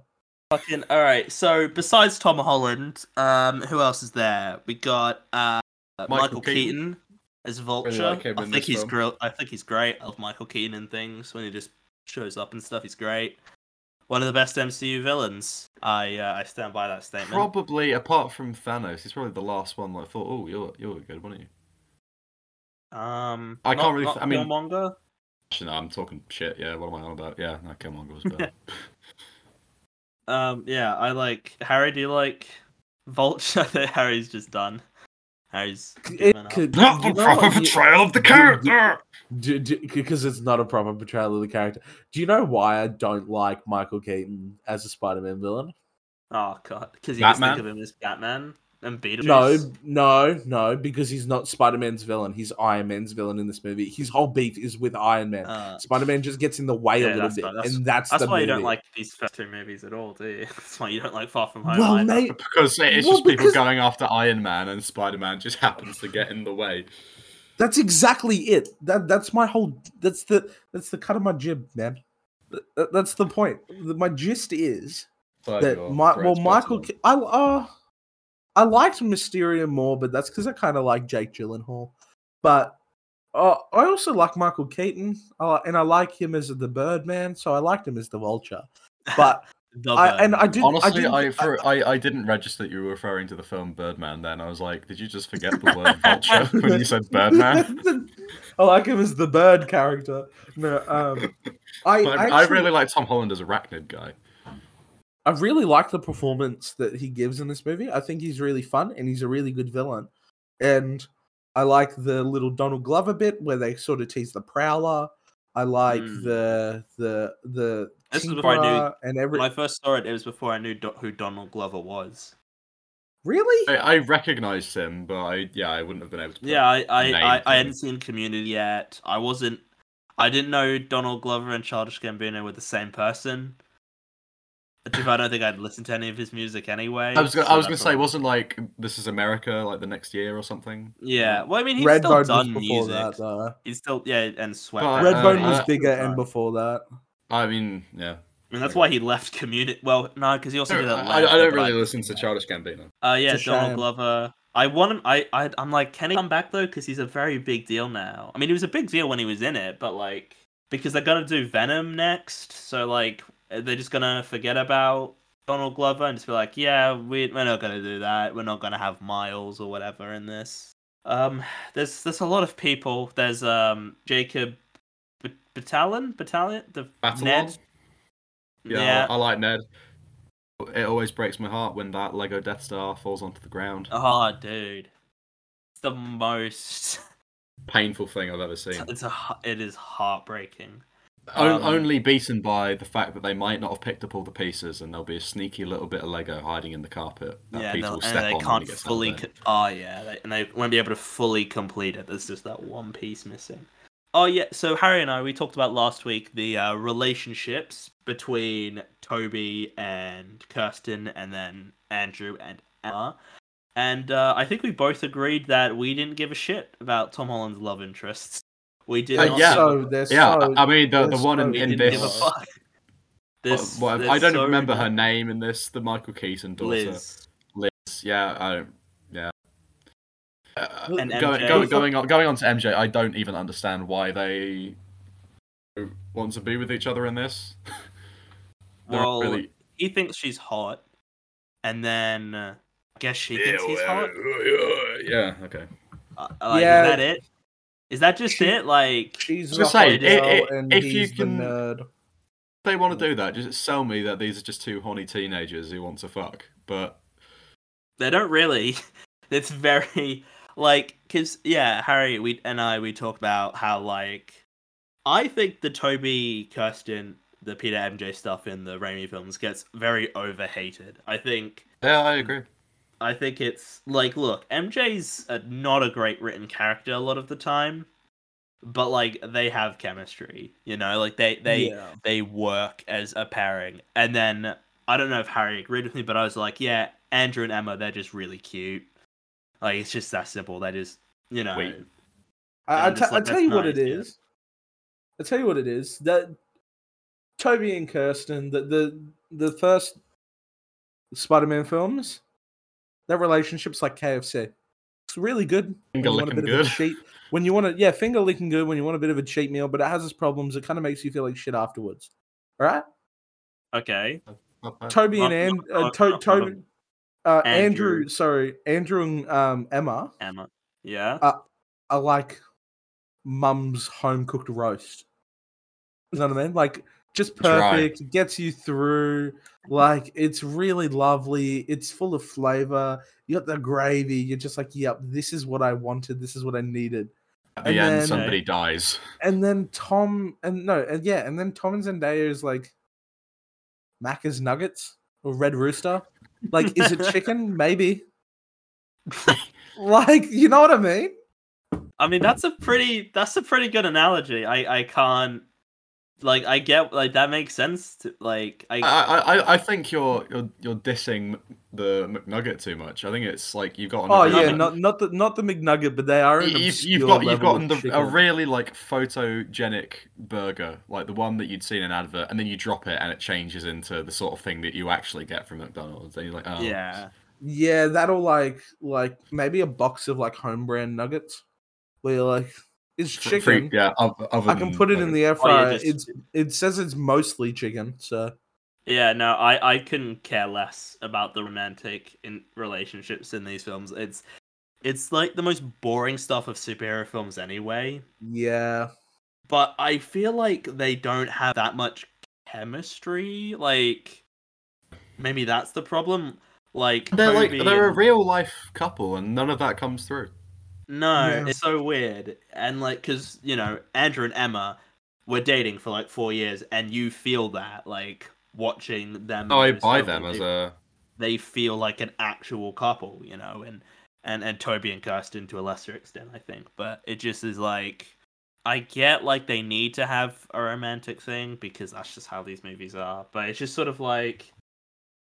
Fucking all right. So besides Tom Holland, um, who else is there? We got uh, Michael, Michael Keaton. Keaton. as Vulture. like I think he's great. I think he's great. I love Michael Keaton and things when he just shows up and stuff. He's great. One of the best MCU villains. I uh, I stand by that statement. Probably apart from Thanos, he's probably the last one that I thought, "Oh, you're you're good, weren't you?" um, I not- can't really Not th- I mean- Killmonger? Actually, no, I'm talking shit. Yeah, what am I on about? Yeah, no, Killmonger was better. Um, yeah, I like Harry. Do you like Vulture? I think Harry's just done. Harry's It could- Not you the proper what, portrayal of the do- do- character. because it's not a proper portrayal of the character. Do you know why I don't like Michael Keaton as a Spider-Man villain? Oh god, because you just think of him as Batman and Beetlejuice. No, no, no, because he's not Spider-Man's villain. He's Iron Man's villain in this movie. His whole beef is with Iron Man. Uh, Spider-Man just gets in the way Yeah, a little bit, not- that's- and that's, that's the why you don't like these first two movies at all, do you? That's why you don't like Far From Home. Well, mate, Because it's Well, just people because- going after Iron Man, and Spider Man just happens to get in the way. That's exactly it. That that's my whole. That's the that's the cut of my jib, man. Th- th- That's the point. The- My gist is So that my, well, Michael. better. Ke- I uh, I liked Mysterio more, but that's because I kind of like Jake Gyllenhaal. But uh, I also like Michael Keaton, uh, and I like him as the Birdman, so I liked him as the Vulture. But I, and I did Honestly, didn't- I, for, I I didn't register that you were referring to the film Birdman. Then I was like, did you just forget the word vulture when you said Birdman? I like him as the bird character. No, um, I, I, I, I really like Tom Holland as a arachnid guy. I really like the performance that he gives in this movie. I think he's really fun and he's a really good villain. And I like the little Donald Glover bit where they sort of tease the Prowler. I like Mm. the the the This is before I knew- Tinkerer and every when I first saw it, it was before I knew do- who Donald Glover was. really. I, I recognized him, but I yeah, I wouldn't have been able to. put- Yeah, I I, name I, I hadn't seen Community yet. I wasn't. I didn't know Donald Glover and Childish Gambino were the same person. But I don't think I'd listen to any of his music anyway. I was gonna, so I was gonna say, all- wasn't like This Is America like the next year or something? Yeah, well, I mean, he's Redbone still was done before music. that though. He's still yeah, and Sweat. But, Red- uh, Redbone was uh, bigger and before that. I mean, yeah. I mean, that's why he left Community. Well, no, because he also I, did I, that. I don't really but listen to Childish Gambino. Uh, yeah, It's a Donald shame. Glover. I want him. I, I, I'm like, can he come back though? Because he's a very big deal now. I mean, he was a big deal when he was in it, but like, because they're gonna do Venom next, so like, they're just gonna forget about Donald Glover and just be like, yeah, we, we're not gonna do that. We're not gonna have Miles or whatever in this. Um, there's there's a lot of people. There's um Jacob B- Battalion, Battalion, the Batalon? Ned. Yeah, Yeah. I, I like Ned. It always breaks my heart when that Lego Death Star falls onto the ground. Oh, dude, it's the most. Painful thing I've ever seen. It's a it is heartbreaking. Um, only beaten by the fact that they might not have picked up all the pieces, and there'll be a sneaky little bit of Lego hiding in the carpet that yeah, they'll- will and step they on can't he gets out fully. Co- oh yeah, they, and they won't be able to fully complete it. There's just that one piece missing. Oh yeah, so Harry and I we talked about last week the uh, relationships between Tobey and Kirsten, and then Andrew and Emma. And uh, I think we both agreed that we didn't give a shit about Tom Holland's love interests. We did Uh, not. yeah. So Yeah, so I mean the, the one in, so- we in didn't this. give. This, well, there's I don't so remember her name in this. The Michael Keaton daughter, Liz. Liz. Yeah, I don't. Yeah. Uh, And going, going, going on going on to MJ, I don't even understand why they want to be with each other in this. Well, really he thinks she's hot, and then uh, guess she thinks he's hot. Yeah, okay. Uh, like, Yeah. is that it? Is that just She- it? Like, She's was the say, hot i- girl i- and if he's you the can- nerd. If they want to do that, just sell me that these are just two horny teenagers who want to fuck. But they don't really. It's very like because yeah, Harry we and I we talked about how like I think the Tobey Kirsten the Peter MJ stuff in the Raimi films gets very overhated. I think yeah, I agree. I think it's like look, MJ's a, not a great written character a lot of the time, but like they have chemistry, you know, like they they yeah. they work as a pairing. And then I don't know if Harry agreed with me, but I was like, yeah, Andrew and Emma, they're just really cute. Like it's just that simple. They just you know Wait. I, I, I'm t- just I like, tell that's you what it nice, yeah. is. I tell you what it is. That Tobey and Kirsten, the the the first Spider-Man films, their relationship's like KFC. It's really good. when Finger you want a licking bit of a good. cheat. When you want to, yeah, finger licking good. When you want a bit of a cheat meal, but it has its problems. It kind of makes you feel like shit afterwards. All right. okay. Tobey and Not- and uh, to- Tobey, uh, Andrew. Andrew. Sorry, Andrew and um, Emma Emma. Yeah. are like mum's home cooked roast. You know what I mean? Like just Dry. perfect, gets you through. Like it's really lovely. It's full of flavor. You got the gravy. You're just like, yep, this is what I wanted. This is what I needed. At the and end, then- somebody dies. And then Tom and no, and yeah, and then Tom and Zendaya is like Macca's nuggets or Red Rooster. Like, is it chicken? Maybe. like, you know what I mean? I mean, that's a pretty that's a pretty good analogy. I I can't like I get like that makes sense. To, like I I, I, I think you're you're you're dissing the McNugget too much. I think it's like you've got. Oh another- yeah, not not the not the McNugget, but they are. An You've, obscure you've got you've gotten the, a really like photogenic burger, like the one that you'd seen in advert, and then you drop it and it changes into the sort of thing that you actually get from McDonald's. And you're like, oh, yeah. Yeah, that'll like like maybe a box of like home brand nuggets, where you're like, it's chicken. free- yeah. oth- Other I can put it in the air Oh, yeah, fryer. just- It's it says it's mostly chicken, so Yeah, no, I I couldn't care less about the romantic in relationships in these films. It's it's like the most boring stuff of superhero films anyway. yeah. But I feel like they don't have that much chemistry. Like maybe that's the problem. Like They're like they're a real life couple, and none of that comes through. No, Yeah. it's so weird. And like, cause you know, Andrew and Emma were dating for like four years, and you feel that like watching them. Oh, I buy films, them as a They feel like an actual couple, you know, and and and Toby and Kirsten to a lesser extent, I think. But it just is like, I get like they need to have a romantic thing because that's just how these movies are. But it's just sort of like,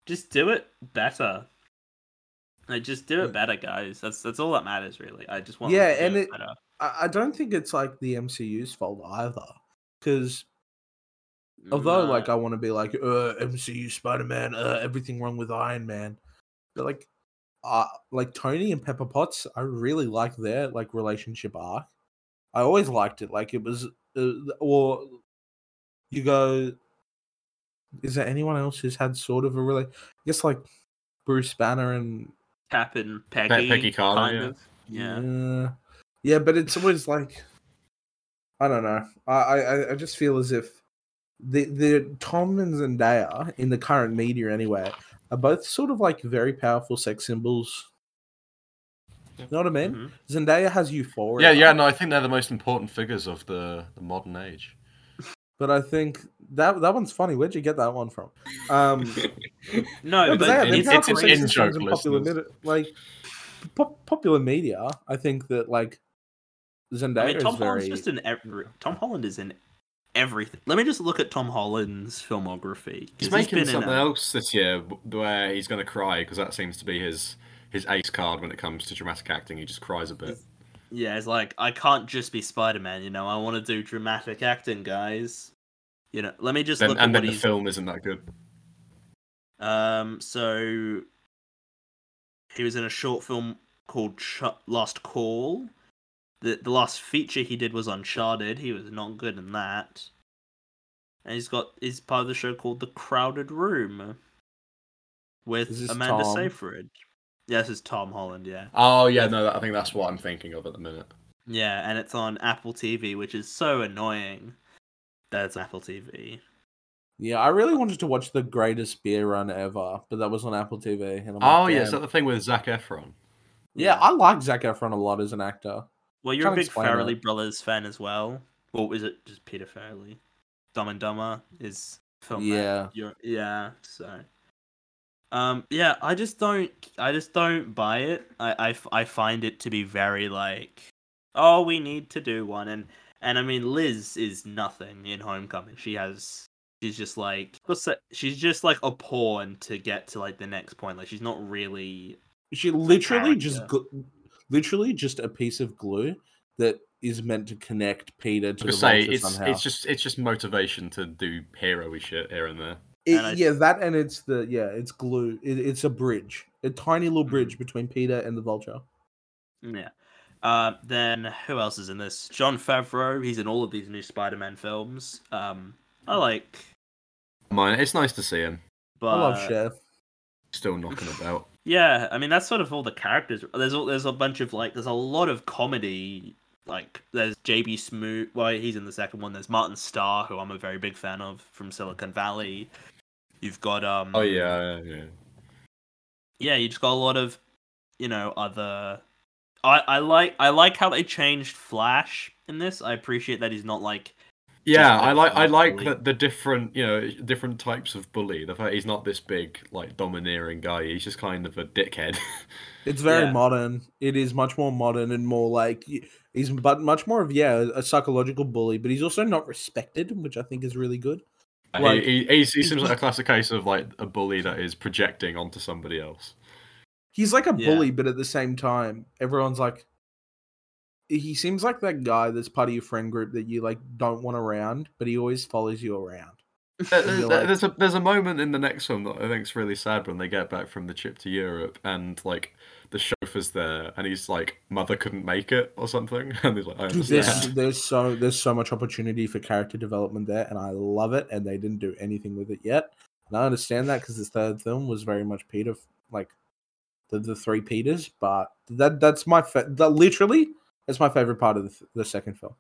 just do it better. Like, just do it better, guys. That's that's all that matters, really. I just want Yeah, them to do and it it- better. I, I don't think it's like the MCU's fault either, because although Nah. like I want to be like uh, MCU Spider Man, uh, everything wrong with Iron Man, but like uh like Tony and Pepper Potts, I really like their like relationship arc. I always liked it. Like it was, uh, or you go. Is there anyone else who's had sort of a really? I guess like Bruce Banner and Cap and Peggy, Peggy Carter, kind yeah. of. Yeah. yeah, yeah, but it's always like I don't know. I I, I just feel as if the the Tom and Zendaya in the current media anyway are both sort of like very powerful sex symbols. You know what I mean? Mhm. Zendaya has euphoria. yeah, yeah. No, I think they're the most important figures of the, the modern age. But I think that that one's funny. Where'd you get that one from? Um, No, no, but but they it's, it's an sex in-joke, in popular listeners. medi- like pop, popular media. I think that like Zendaya I mean, Tom is Holland's very. just in every. Tom Holland is in everything. Let me just look at Tom Holland's filmography. He's making been in, something uh, else this year where he's going to cry because that seems to be his his ace card when it comes to dramatic acting. He just cries a bit. Yeah, it's like I can't just be Spider Man. You know, I want to do dramatic acting, guys. You know, let me just Then, look at and what then the he's. film isn't that good. Um, so he was in a short film called Ch- Lost Call. The the last feature he did was Uncharted. He was not good in that. And he's got he's part of the show called The Crowded Room with Amanda Tom? Seyfried. Yeah, this is Tom Holland. Yeah, Oh yeah, no, I think that's what I'm thinking of at the minute. yeah, and it's on Apple TV, which is so annoying. That it's Apple TV. Yeah, I really wanted to watch the greatest beer run ever, but that was on Apple TV. And I'm like, Oh yeah, is that the thing with Zac Efron? yeah, I like Zac Efron a lot as an actor. Well, you're a big explain Farrelly it. Brothers fan as well. Or is it just Peter Farrelly? Dumb and Dumber is film. Yeah. you're, yeah. So, um, yeah, I just don't, I just don't buy it. I, I, I find it to be very like, oh, we need to do one, and and I mean, Liz is nothing in Homecoming. She has, she's just like, what's uh, that? She's just like a pawn to get to like the next point. Like she's not really. She literally just, character. gl- literally just a piece of glue that is meant to connect Peter to To the say it's somehow. it's just it's just motivation to do hero-y shit here and there. It- and I- yeah, that and it's the yeah, it's glue. It, it's a bridge, a tiny little mm-hmm. bridge between Peter and the vulture. Yeah. Uh, then who else is in this? Jon Favreau. He's in all of these new Spider-Man films. Um, I like, Mine, it's nice to see him but I love Chef. still knocking about. yeah, I mean that's sort of all the characters. There's all, there's a bunch of like there's a lot of comedy. Like there's JB Smoot. Well, he's in the second one. There's Martin Starr, who I'm a very big fan of from Silicon Valley. You've got um. Oh yeah, yeah, yeah. yeah, you just got a lot of, you know, other. I I like I like how they changed Flash in this. I appreciate that he's not like Yeah, I like I a like bully. the, the different you know different types of bully. The fact he's not this big like domineering guy. He's just kind of a dickhead. It's very Yeah. modern. It is much more modern and more like he's but much more of yeah a psychological bully, but he's also not respected, which I think is really good. Like- he, he, he seems like a classic case of like a bully that is projecting onto somebody else. He's like a Yeah. bully, but at the same time, everyone's like, he seems like that guy that's part of your friend group that you like don't want around, but he always follows you around. There- I feel there- like- There's a there's a moment in the next film that I think's really sad when they get back from the trip to Europe and like the chauffeur's there and he's like mother couldn't make it or something and he's like I Dude, there's understand. there's so there's so much opportunity for character development there, and I love it. And they didn't do anything with it yet. And I understand that because this third film was very much Peter, like the, the three Peters. But that that's my fa- that literally that's my favorite part of the, th- the second film.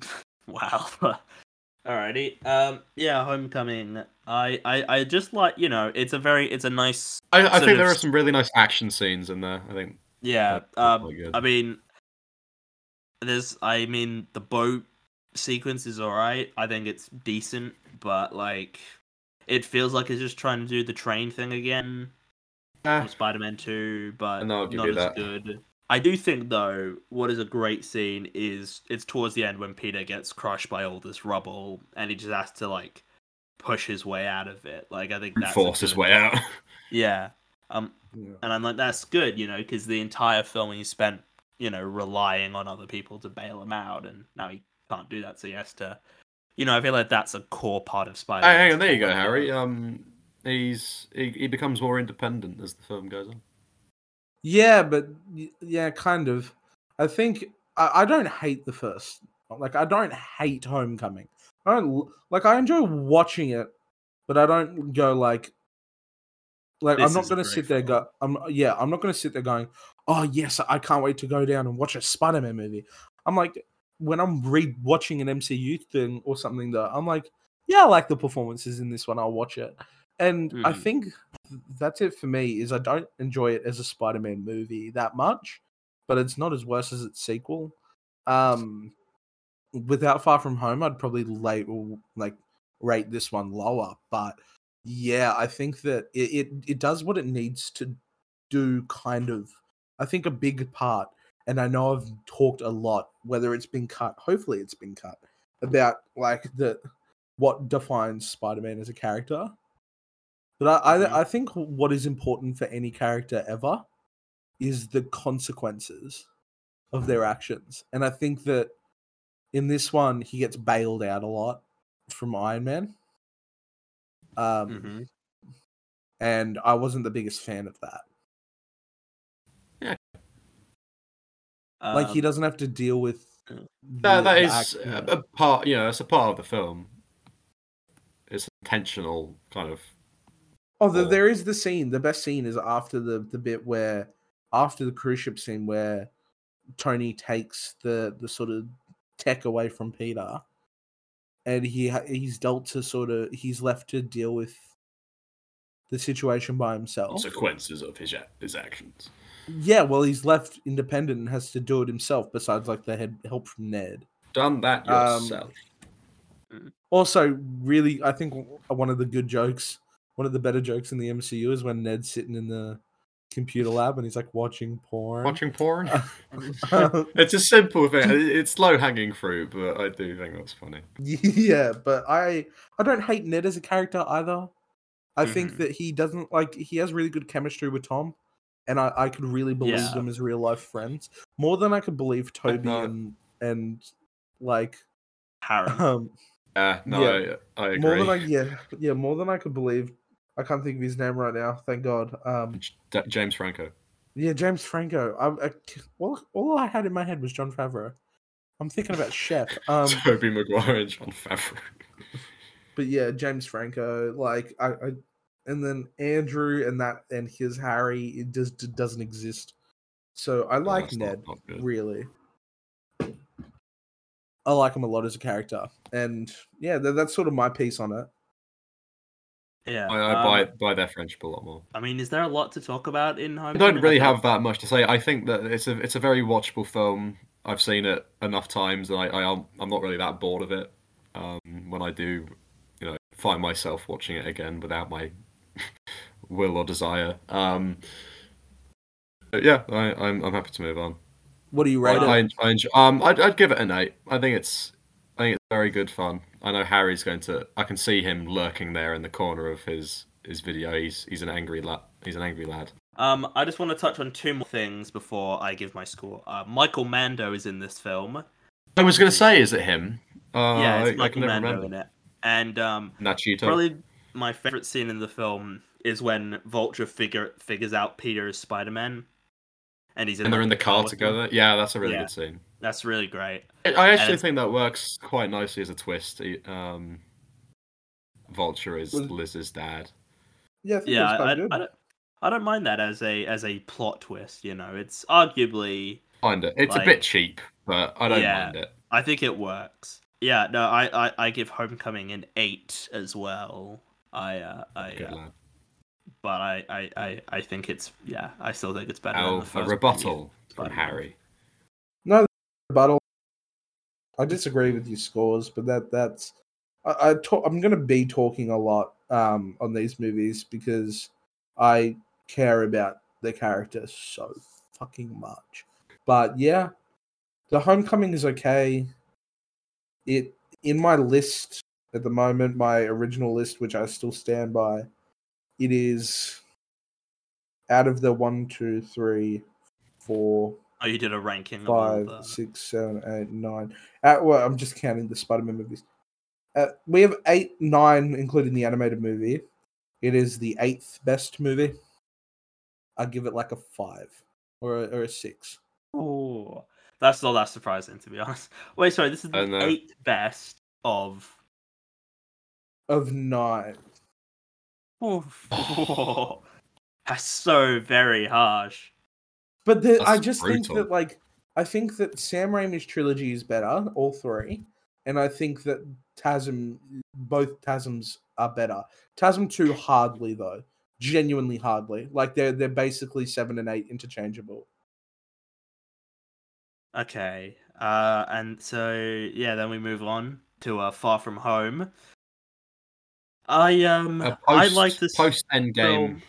wow. Alrighty. Um. Yeah. Homecoming. I, I. I just like you know. It's a very. It's a nice. I, I sort think there are some really nice action scenes in there. I think Yeah. Um. good. I mean. There's. I mean, the boat sequence is alright. I think it's decent, but like, it feels like it's just trying to do the train thing again. Eh, from Spider-Man 2, but I'll give not you as that. good. I do think though, what is a great scene is it's towards the end when Peter gets crushed by all this rubble and he just has to like push his way out of it. Like I think that's a force his way out. Yeah. Um Yeah. and I'm like that's good, you know, because the entire film he spent, you know, relying on other people to bail him out and now he can't do that so he has to you know, I feel like that's a core part of Spider. Hey, hang on, there you go, Harry. Um, he's he, he becomes more independent as the film goes on. Yeah, but yeah, kind of. I think I, I don't hate the first. Like I don't hate Homecoming. I don't like. I enjoy watching it, but I don't go like. Like This I'm not gonna great sit there. Go. I'm yeah. I'm not gonna sit there going. Oh yes, I can't wait to go down and watch a Spider-Man movie. I'm like when I'm re watching an MCU thing or something that I'm like, yeah, I like the performances in this one. I'll watch it. And I Mhm. think that's it for me. Is I don't enjoy it as a Spider-Man movie that much, but it's not as worse as its sequel. Um, without Far From Home, I'd probably late like rate this one lower. But yeah, I think that it, it it does what it needs to do. Kind of, I think a big part. And I know I've talked a lot, whether it's been cut. Hopefully, it's been cut about like the what defines Spider-Man as a character. But I. I, I think what is important for any character ever is the consequences of their actions. And I think that in this one, he gets bailed out a lot from Iron Man. Um, Mhm. And I wasn't the biggest fan of that. Yeah. Like he Um, doesn't have to deal with. That, that is a, a part. You know, it's a part of the film. It's intentional, kind of Oh, there is the scene. The best scene is after the the bit where after the cruise ship scene where Tony takes the the sort of tech away from Peter, and he he's dealt to sort of he's left to deal with the situation by himself. Consequences of his his actions. Yeah, well, he's left independent and has to do it himself. Besides, like the head help from Ned. Done that Um, yourself. Also, really, I think one of the good jokes, one of the better jokes in the MCU is when Ned's sitting in the computer lab and he's like watching porn. Watching porn. It's a simple thing. It's low hanging fruit, but I do think that's funny. yeah, but I I don't hate Ned as a character either. I think Mhm. that he doesn't like he has really good chemistry with Tom, and I, I could really believe Yeah. them as real life friends more than I could believe Tobey know. and and like Harry. um Uh, no, Yeah. I, I agree. more than I yeah yeah more than I could believe. I can't think of his name right now. Thank God. Um, D- James Franco. yeah, James Franco. I, I all, all I had in my head was Jon Favreau. I'm thinking about Chef. Um, Tobey Maguire and Jon Favreau. but yeah, James Franco, like I, I and then Andrew and that and his Harry, it just d- doesn't exist. So I like Ned not good. really. I like him a lot as a character, and yeah, tha- that's sort of my piece on it. Yeah. I, I um, buy buy their friendship a lot more. I mean, is there a lot to talk about in home? I don't really have that much to say. I think that it's a it's a very watchable film. I've seen it enough times, and I, I am I'm not really that bored of it. Um, when I do, you know, find myself watching it again without my will or desire. Um, yeah, I, I'm I'm happy to move on. What do you I, rate I, it? I enjoy, um, I'd, I'd give it an eight. I think it's, I think it's very good fun. I know Harry's going to. I can see him lurking there in the corner of his his video. He's he's an angry lad. He's an angry lad. Um, I just want to touch on two more things before I give my score. Uh, Michael Mando is in this film. I was going to say, is it him? Uh, yeah, I, it's I Michael never Mando remember. in it. And um, Nachito. probably my favorite scene in the film is when Vulture figure figures out Peter is Spider Man, and he's in and they're in the car together. Yeah, that's a really Yeah. good scene. That's really great. I I actually it's- think that works quite nicely as a twist. Um, Vulture is Was- Liz's dad. Yeah, I think Yeah, I, quite I, good. I don't. I don't mind that as a as a plot twist. You know, it's arguably Find it. It's Like- a bit cheap, but I don't Yeah. mind it. I think it works. Yeah, no, I, I, I give Homecoming an eight as well. I uh, I Good uh, lad. but I, I, I, I think it's yeah, I still think it's better than Now, the a rebuttal from Spider-Man. Harry. Rebuttal. I disagree with your scores, but that that's I, I talk, I'm going to be talking a lot um, on these movies because I care about the character so fucking much. But yeah, the Homecoming is okay. It in my list at the moment, my original list, which I still stand by, it is out of the one, two, three, four, Oh, you did a ranking of all five, the... six, seven, eight, nine. Uh, well, I'm just counting the Spider-Man movies. Uh, we have eight, nine, including the animated movie. It is the eighth best movie. I give it like a five or a, or a six. Oh, that's not that surprising to be honest. Wait, sorry, this is the eighth best of. Of nine. Oof. that's so very harsh. But the, I That's just think that like I think that Sam Raimi's trilogy is better, all three, and I think that Tasm, both Tasms are better. Tasm two hardly though, genuinely hardly. Like they're they're basically seven and eight interchangeable. Okay, uh, and so yeah, then we move on to uh, Far From Home. I um, Uh, I post- like this post Endgame.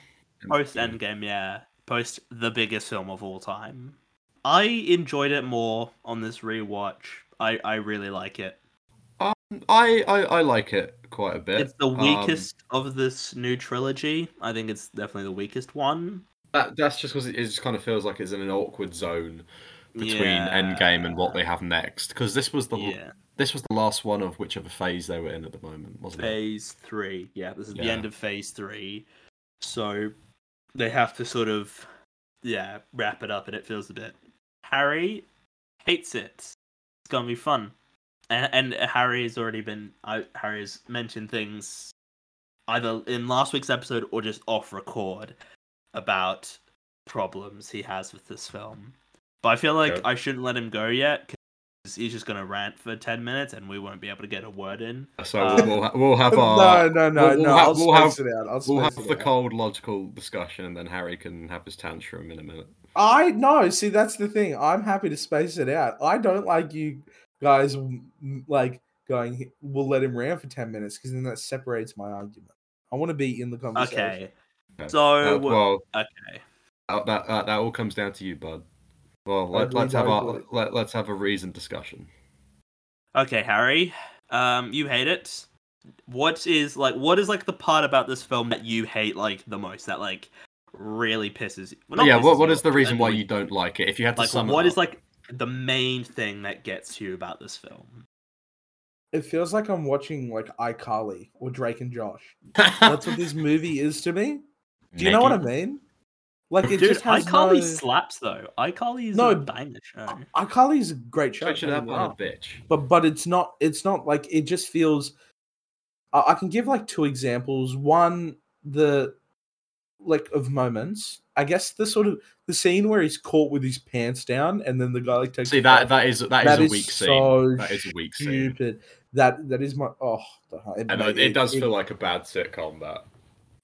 post Endgame, yeah, post the biggest film of all time. I enjoyed it more on this rewatch. I I really like it. Um, I, I I like it quite a bit. It's the Um, weakest of this new trilogy. I think it's definitely the weakest one. that, that's just because it, it just kind of feels like it's in an awkward zone between Yeah. Endgame and what they have next. Because this was the Yeah, this was the last one of whichever phase they were in at the moment, wasn't it? phase three. Yeah, this is the end of phase three. So they have to sort of yeah wrap it up, and it feels a bit. Harry hates it. It's gonna be fun, and, and Harry has already been. I, Harry has mentioned things either in last week's episode or just off record about problems he has with this film. But I feel like Okay. I shouldn't let him go yet because he's just gonna rant for ten minutes and we won't be able to get a word in. So Uh, we'll, we'll, have our no, no, we'll- we'll no. have- I'll we'll space it out. I'll we'll have the out. cold logical discussion, and then Harry can have his tantrum in a minute. I know. see that's the thing. I'm happy to space it out. I don't like you guys m- m- like going. We'll let him rant for ten minutes because then that separates my argument. I want to be in the conversation. Okay. Okay. So Uh, well, okay. that, that that that all comes down to you, bud. Well, let, let's have a let, let's have a reasoned discussion. Okay, Harry. Um, you hate it. What is like? What is like the part about this film that you hate like the most? That like really pisses you? well, yeah, what pisses what you is the off, reason why you don't like it? If you had to Like, sum what it is up. like the main thing that gets you about this film? It feels like I'm watching like iCarly or Drake and Josh. That's what this movie is to me. Do you know what I mean? Like it Dude, just has iCarly no. slaps though. iCarly is No, a banger show. iCarly's a great show. Switch it up get me on a wrong. bitch. but but it's not it's not like it just feels I, I can give like two examples one the like of moments i guess the sort of the scene where he's caught with his pants down and then the guy like takes See that off. that is that is That a is weak so scene. That is a weak scene. stupid that that is my oh the- it, And ma- it, it does feel like a bad sitcom. That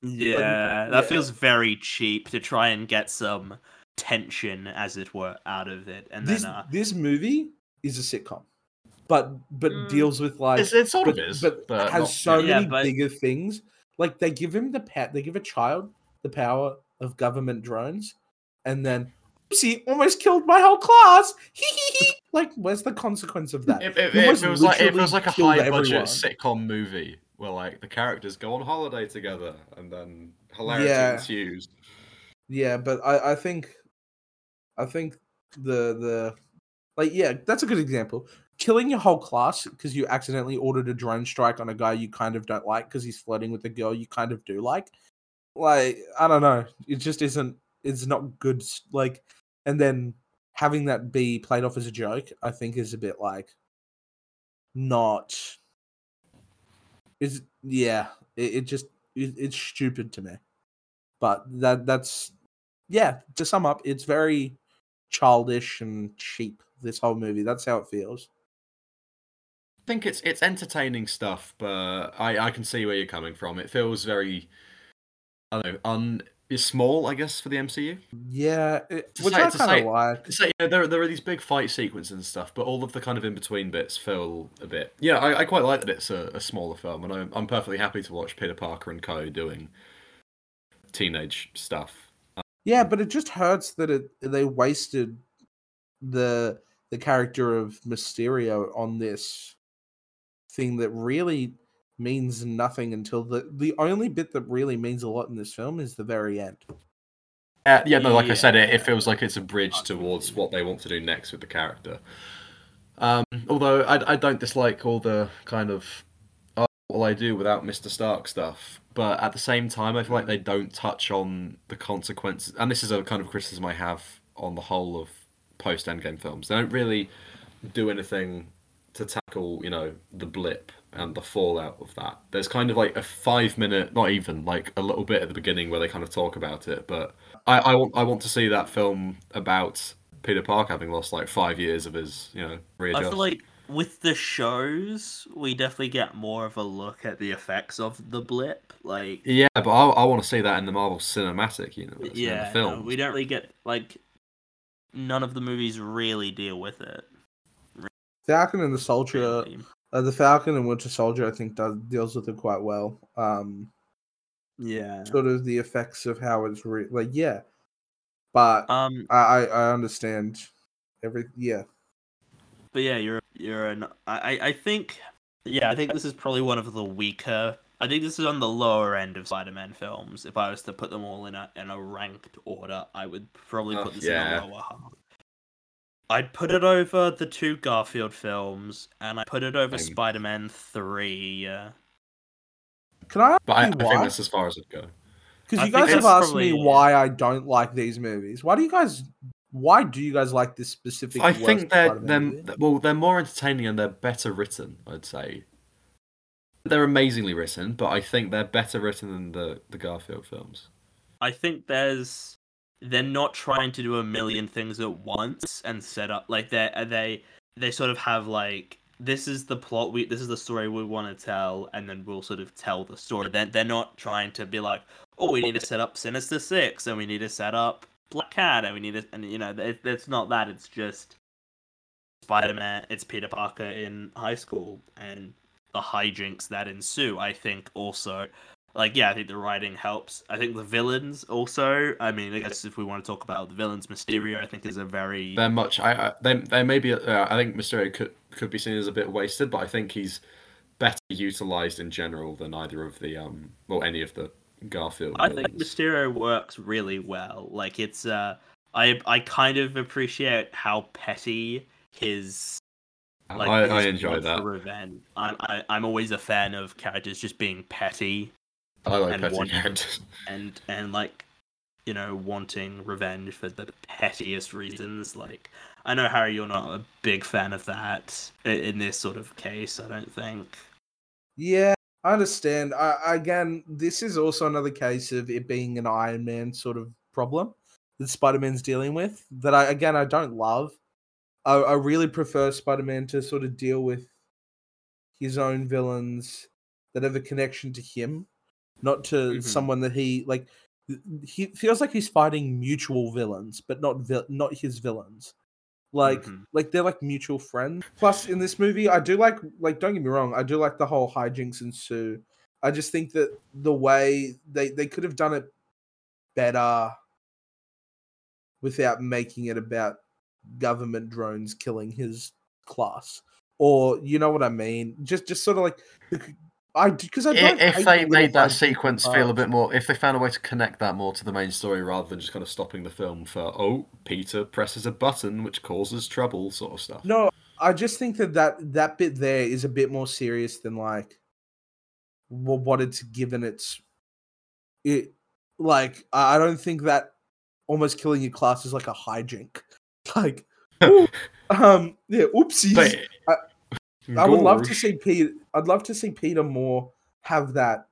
Yeah, that yeah. feels very cheap to try and get some tension, as it were, out of it, and this then uh, this movie is a sitcom but but Mm. deals with like it's, it sort but, of is, but, but, has not- so Yeah, many but- bigger things. Like they give him the pat, they give a child the power of government drones, and then see, almost killed my whole class. Hee hee hee. Like, where's the consequence of that? It, it, He it almost feels like it literally feels like a high budget everyone. sitcom movie where like the characters go on holiday together and then hilarity Yeah. ensues. Yeah, but I, I think, I think the the like yeah, that's a good example. Killing your whole class because you accidentally ordered a drone strike on a guy you kind of don't like because he's flirting with a girl you kind of do like. Like I don't know, it just isn't. It's not good. Like, and then having that be played off as a joke, I think is a bit like not. Is yeah, it, it just it, it's stupid to me. But that that's yeah. To sum up, it's very childish and cheap. This whole movie. That's how it feels. I think it's it's entertaining stuff, but I I can see where you're coming from. It feels very I don't know, un it's small, I guess, for the MCU. Yeah, it, which say- I kind of like. So yeah, there there are these big fight sequences and stuff, but all of the kind of in between bits feel a bit. Yeah, I, I quite like that it's a, a smaller film, and I'm I'm perfectly happy to watch Peter Parker and Co doing teenage stuff. Yeah, but it just hurts that it they wasted the the character of Mysterio on this thing that really means nothing until the the only bit that really means a lot in this film is the very end. Uh, yeah, no, like I said, it, it feels like it's a bridge towards what they want to do next with the character. Um, although I, I don't dislike all the kind of oh, what will I do without Mister Stark stuff, but at the same time, I feel like they don't touch on the consequences. And this is a kind of criticism I have on the whole of post Endgame films. They don't really do anything to tackle, you know, the blip and the fallout of that. There's kind of like a five minute, not even like a little bit at the beginning where they kind of talk about it, but I, I want I want to see that film about Peter Parker having lost like five years of his, you know, I feel like with the shows, we definitely get more of a look at the effects of the blip. Like, yeah, but I, I want to see that in the Marvel Cinematic Universe, yeah, the no, film. we don't really get like none of the movies really deal with it. Falcon and the Soldier, really. Uh, the Falcon and Winter Soldier, I think does deals with it quite well. Um, Yeah. sort of the effects of how it's re- like yeah, but Um, I I I understand every yeah. but yeah, you're you're an. I I- I think yeah, I think this is probably one of the weaker. I think this is on the lower end of Spider-Man films. If I was to put them all in a in a ranked order, I would probably Oh, put this yeah. in the lower half. I'd put it over the two Garfield films, and I put it over Same. Spider-Man Three. Uh, Can I ask But I, I think why? that's as far as it go. Because you guys have that's asked me why I don't like these movies. Why do you guys? Why do you guys like this specific? I worst think they're Spider-Man movie? well, they're more entertaining and they're better written. I'd say. they're amazingly written, but I think they're better written than the the Garfield films. I think there's they're not trying to do a million things at once and set up like they uh, they they sort of have like this is the plot we this is the story we want to tell and then we'll sort of tell the story. Then they're not trying to be like oh we need to set up sinister six and we need to set up black cat and we need to and you know it, it's not that it's just spider-man it's peter parker in high school and the hijinks that ensue i think also like yeah i think the writing helps i think the villains also i mean i guess if we want to talk about the villains mysterio i think is a very They're much. I, I they they may be. Uh, I think Mysterio could could be seen as a bit wasted, but I think he's better utilized in general than either of the um or any of the Garfield. I think. Mysterio works really well. Like it's uh I I kind of appreciate how petty his like I, I enjoy that. revenge. I'm I, I'm always a fan of characters just being petty I like and petty one- characters. and and like you know wanting revenge for the pettiest reasons. Like I know Harry, you're not a big fan of that in this sort of case. I don't think. Yeah, I understand. I, I- again, this is also another case of it being an Iron Man sort of problem that Spider Man's dealing with. That I again I don't love. I, I really prefer Spider Man to sort of deal with his own villains that have a connection to him, not to Mhm. someone that he like. He feels like he's fighting mutual villains, but not vil- not his villains. Like Mhm. like they're like mutual friends. Plus, in this movie, I do like like don't get me wrong, I do like the whole hijinks and Sue. I just think that the way they they could have done it better without making it about government drones killing his class, or you know what I mean? Just just sort of like I because I I- don't If they made that sequence feel a bit more, if they found a way to connect that more to the main story rather than just kind of stopping the film for, oh, Peter presses a button which causes trouble, sort of stuff. No, I just think that that, that bit there is a bit more serious than like wha- what it's given its it like I I don't think that almost killing your class is like a hijink. Like ooh, um yeah, oopsies. But I would love to see Peter I'd love to see Peter Moore have that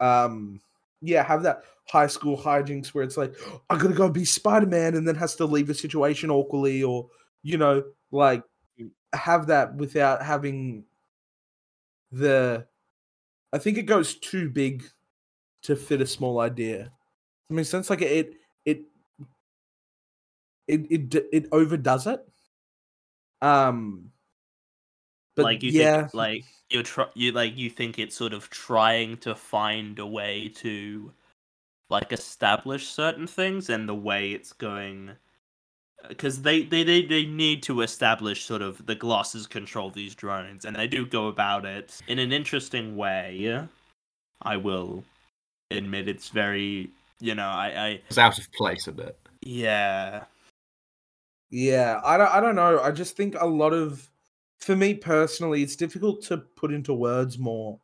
um yeah, have that high school hijinks where it's like I gotta go be Spider-Man and then has to leave a situation awkwardly or you know, like have that without having the I think it goes too big to fit a small idea. I mean sense like it it it it, it overdoes it. Um but like you yeah, think like you're tr- you like you think it's sort of trying to find a way to like establish certain things and the way it's going because they, they they they need to establish sort of the glosses control these drones and they do go about it in an interesting way i will admit it's very you know i i It's out of place a bit. yeah Yeah, I don't, I don't know. I just think a lot of, for me personally, it's difficult to put into words more,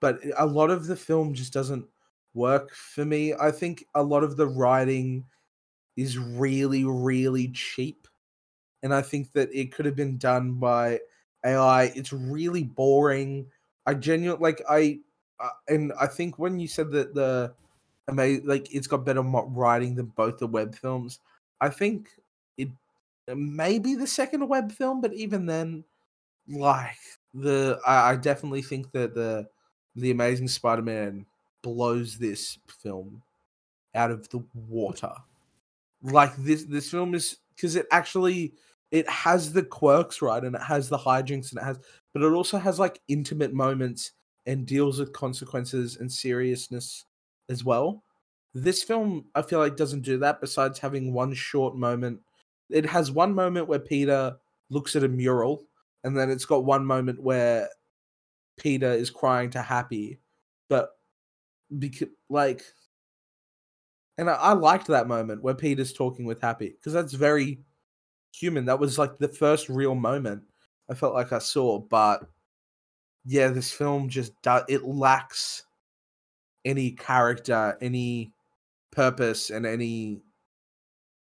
but a lot of the film just doesn't work for me. I think a lot of the writing is really, really cheap. And I think that it could have been done by AI. It's really boring. I genuinely, like, I, uh, and I think when you said that the, like, it's got better writing than both the Webb films, I think it maybe the second Webb film, but even then, like the I, I definitely think that the the Amazing Spider-Man blows this film out of the water. Like this this film is because it actually it has the quirks right and it has the hijinks and it has but it also has like intimate moments and deals with consequences and seriousness as well. This film I feel like doesn't do that besides having one short moment it has one moment where Peter looks at a mural, and then it's got one moment where Peter is crying to Happy, but because like, and I, I liked that moment where Peter's talking with Happy because that's very human. That was like the first real moment I felt like I saw, but yeah, this film just does it lacks any character, any purpose, and any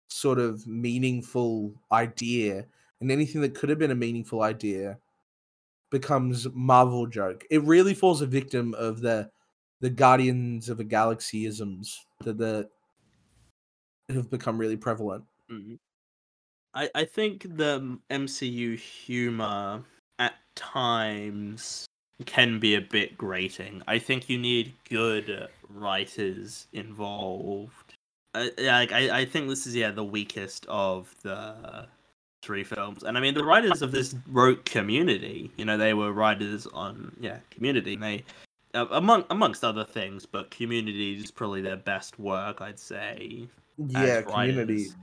sort of meaningful idea and anything that could have been a meaningful idea becomes Marvel joke. It really falls a victim of the the Guardians of the Galaxy isms that the have become really prevalent. Mhm. I I think the MCU humor at times can be a bit grating. I think you need good writers involved. I, I, I think this is yeah the weakest of the three films, and I mean the writers of this wrote Community. You know they were writers on yeah Community. And they uh, among amongst other things, but Community is probably their best work, I'd say. Yeah, as Community writers.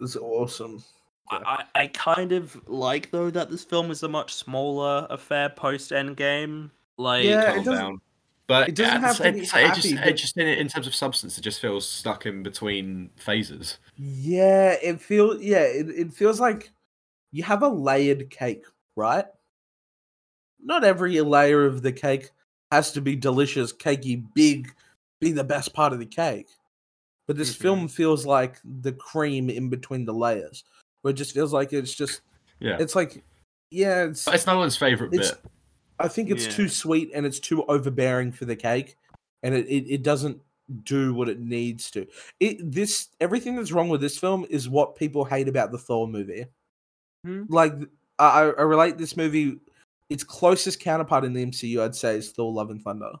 is awesome. I, I I kind of like though that this film is a much smaller affair post Endgame. Like Yeah, it calm doesn't- down. But it doesn't at the have to same- be it just, happy, it just in, in terms of substance, it just feels stuck in between phases. Yeah, it feels yeah, it, it feels like you have a layered cake, right? Not every layer of the cake has to be delicious, cakey, big, be the best part of the cake. But this Mhm. film feels like the cream in between the layers. Where it just feels like it's just Yeah, it's like yeah, it's but it's no one's favorite it's- bit. I think it's Yeah. too sweet and it's too overbearing for the cake, and it, it, it doesn't do what it needs to. It this everything that's wrong with this film is what people hate about the Thor movie. Hmm. Like I, I relate this movie. Its closest counterpart in the MCU, I'd say, is Thor: Love and Thunder.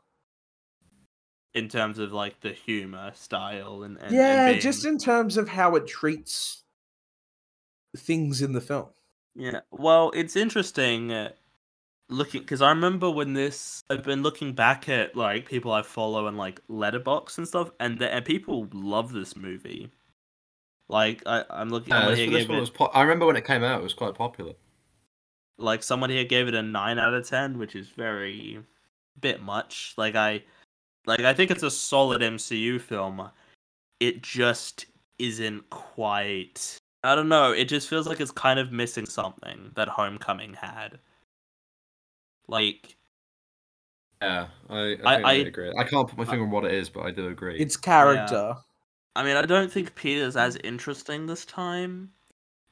in terms of like the humor style and, and and yeah, being- just in terms of how it treats things in the film. yeah. Well, it's interesting uh, looking because I remember when this. I've been looking back at like people I follow and like Letterboxd and stuff, and, the, and people love this movie. Like I, I'm looking. Yeah, this, here this one it, was po- I remember when it came out; it was quite popular. like someone here gave it a nine out of ten, which is very bit much. Like I like I think it's a solid MCU film. It just isn't quite I don't know, it just feels like it's kind of missing something that Homecoming had. Like Yeah, I, I, I- I, I- agree. I can't put my finger on what it is, but I do agree. Its character. I mean I don't think Peter's as interesting this time.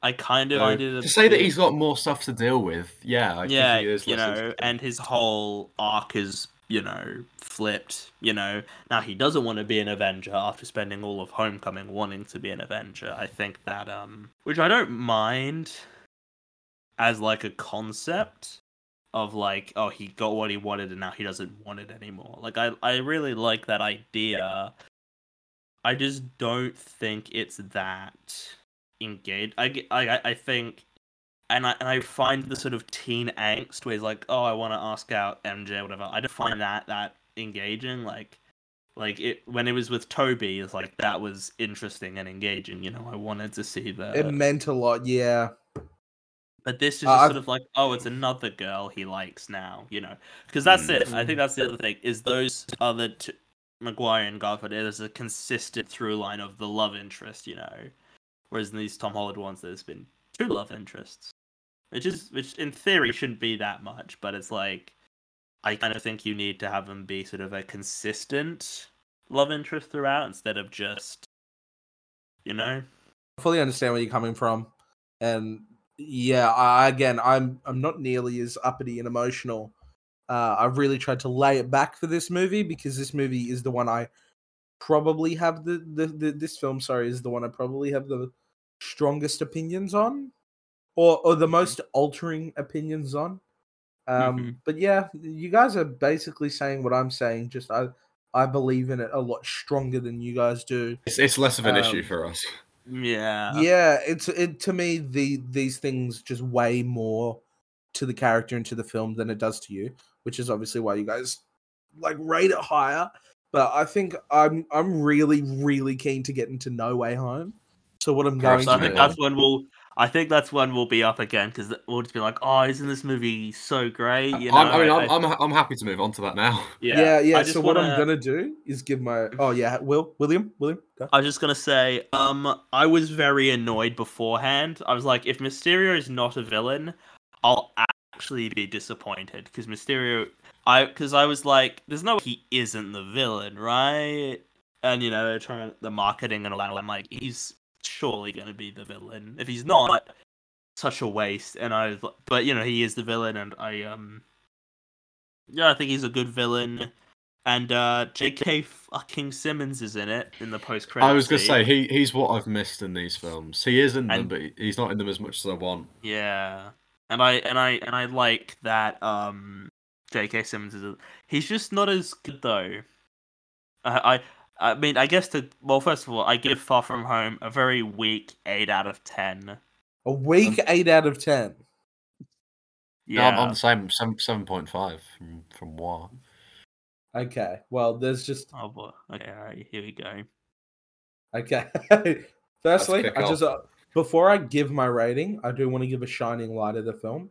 I kind of So, find it to say that he's got more stuff to deal with, yeah, I yeah, think he is you know, interesting. and his whole arc is, you know, flipped. You know, now he doesn't want to be an Avenger after spending all of Homecoming wanting to be an Avenger. I think that, um, which I don't mind as like a concept of like, oh, he got what he wanted and now he doesn't want it anymore. Like, I, I really like that idea. I just don't think it's that engaged. I, get- I, I- I think and I and I find the sort of teen angst where he's like, "Oh, I want to ask out MJ, whatever." I don't find that that engaging. Like, like it when it was with Tobey, it's like that was interesting and engaging. You know, I wanted to see that. it meant a lot. Yeah. but this is Uh, sort of like, oh, it's another girl he likes now. You know, because that's it. I think that's the other thing is those other two, Maguire and Garfield. There's a consistent through line of the love interest. You know, whereas in these Tom Holland ones, there's been two love interests which is which in theory shouldn't be that much, but it's like I kind of think you need to have them be sort of a consistent love interest throughout instead of just you know. I fully understand where you're coming from, and yeah, I, again, I'm I'm not nearly as uppity and emotional. Uh, I've really tried to lay it back for this movie because this movie is the one I probably have the, the, the this film. Sorry, is the one I probably have the strongest opinions on, or or the most altering opinions on. Um, Mhm. But yeah, you guys are basically saying what I'm saying. Just I I believe in it a lot stronger than you guys do. It's, it's less of an issue Um, for us. Yeah. yeah it's it to me the these things just weigh more to the character and to the film than it does to you which is obviously why you guys like rate it higher but i think i'm i'm really really keen to get into no way home so what i'm going So I to think do- that's when we'll. I think that's when we'll be up again because we'll just be like, "Oh, isn't this movie so great?" You know, I'm, I mean, I- I'm, I'm, I'm happy to move on to that now. yeah yeah, I just so what i'm gonna do is give my oh yeah will william william go. I was just gonna say, um, I was very annoyed beforehand. I was like, if Mysterio is not a villain, I'll actually be disappointed because Mysterio, I because I was like, there's no way he isn't the villain, right? And you know, they're trying the marketing and all that. I'm like, he's surely gonna be the villain. If he's not, such a waste. And I, was, but you know, he is the villain, and I um. yeah, I think he's a good villain. And uh, J.K. fucking Simmons is in it in the post credits. I was gonna say he he's what I've missed in these films. He is in them, but he's not in them as much as I want. Yeah, and I and I and I like that. Um, J.K. Simmons is. A, he's just not as good though. I, I I mean, I guess to well, first of all, I give Far From Home a very weak eight out of ten. A weak eight out of ten. Yeah, Yeah, I'm, I'm the same seven seven point five from from what? Okay. Well, there's just Oh boy. Okay, all right. Here we go. okay. Firstly, I just uh, before I give my rating, I do want to give a shining light of the film.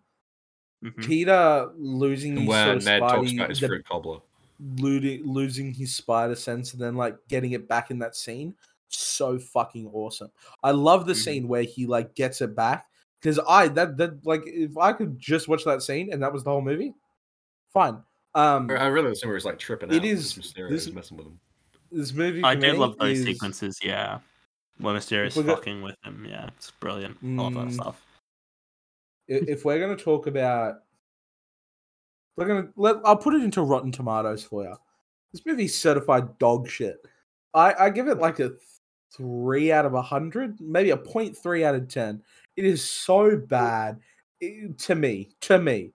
Mhm. Peter losing And his where sort of Ned talks spidey, about his the- fruit cobbler. looting, losing his spider sense, and then like getting it back in that scene. So fucking awesome. I love the Mhm. scene where he like gets it back because I that that like if I could just watch that scene and that was the whole movie, fine. Um, I really was where he's like tripping It out. is- This Mysterio this- is messing with him. this movie. I for do love those is- sequences. Yeah, we're go- fucking with him. Yeah, it's brilliant. All that Mm. stuff. if we're going to talk about we're going to let I'll put it into Rotten Tomatoes for you. This movie's certified dog shit. I I give it like a 3 out of a 100, maybe a 0.3 out of 10. It is so bad i- to me, to me.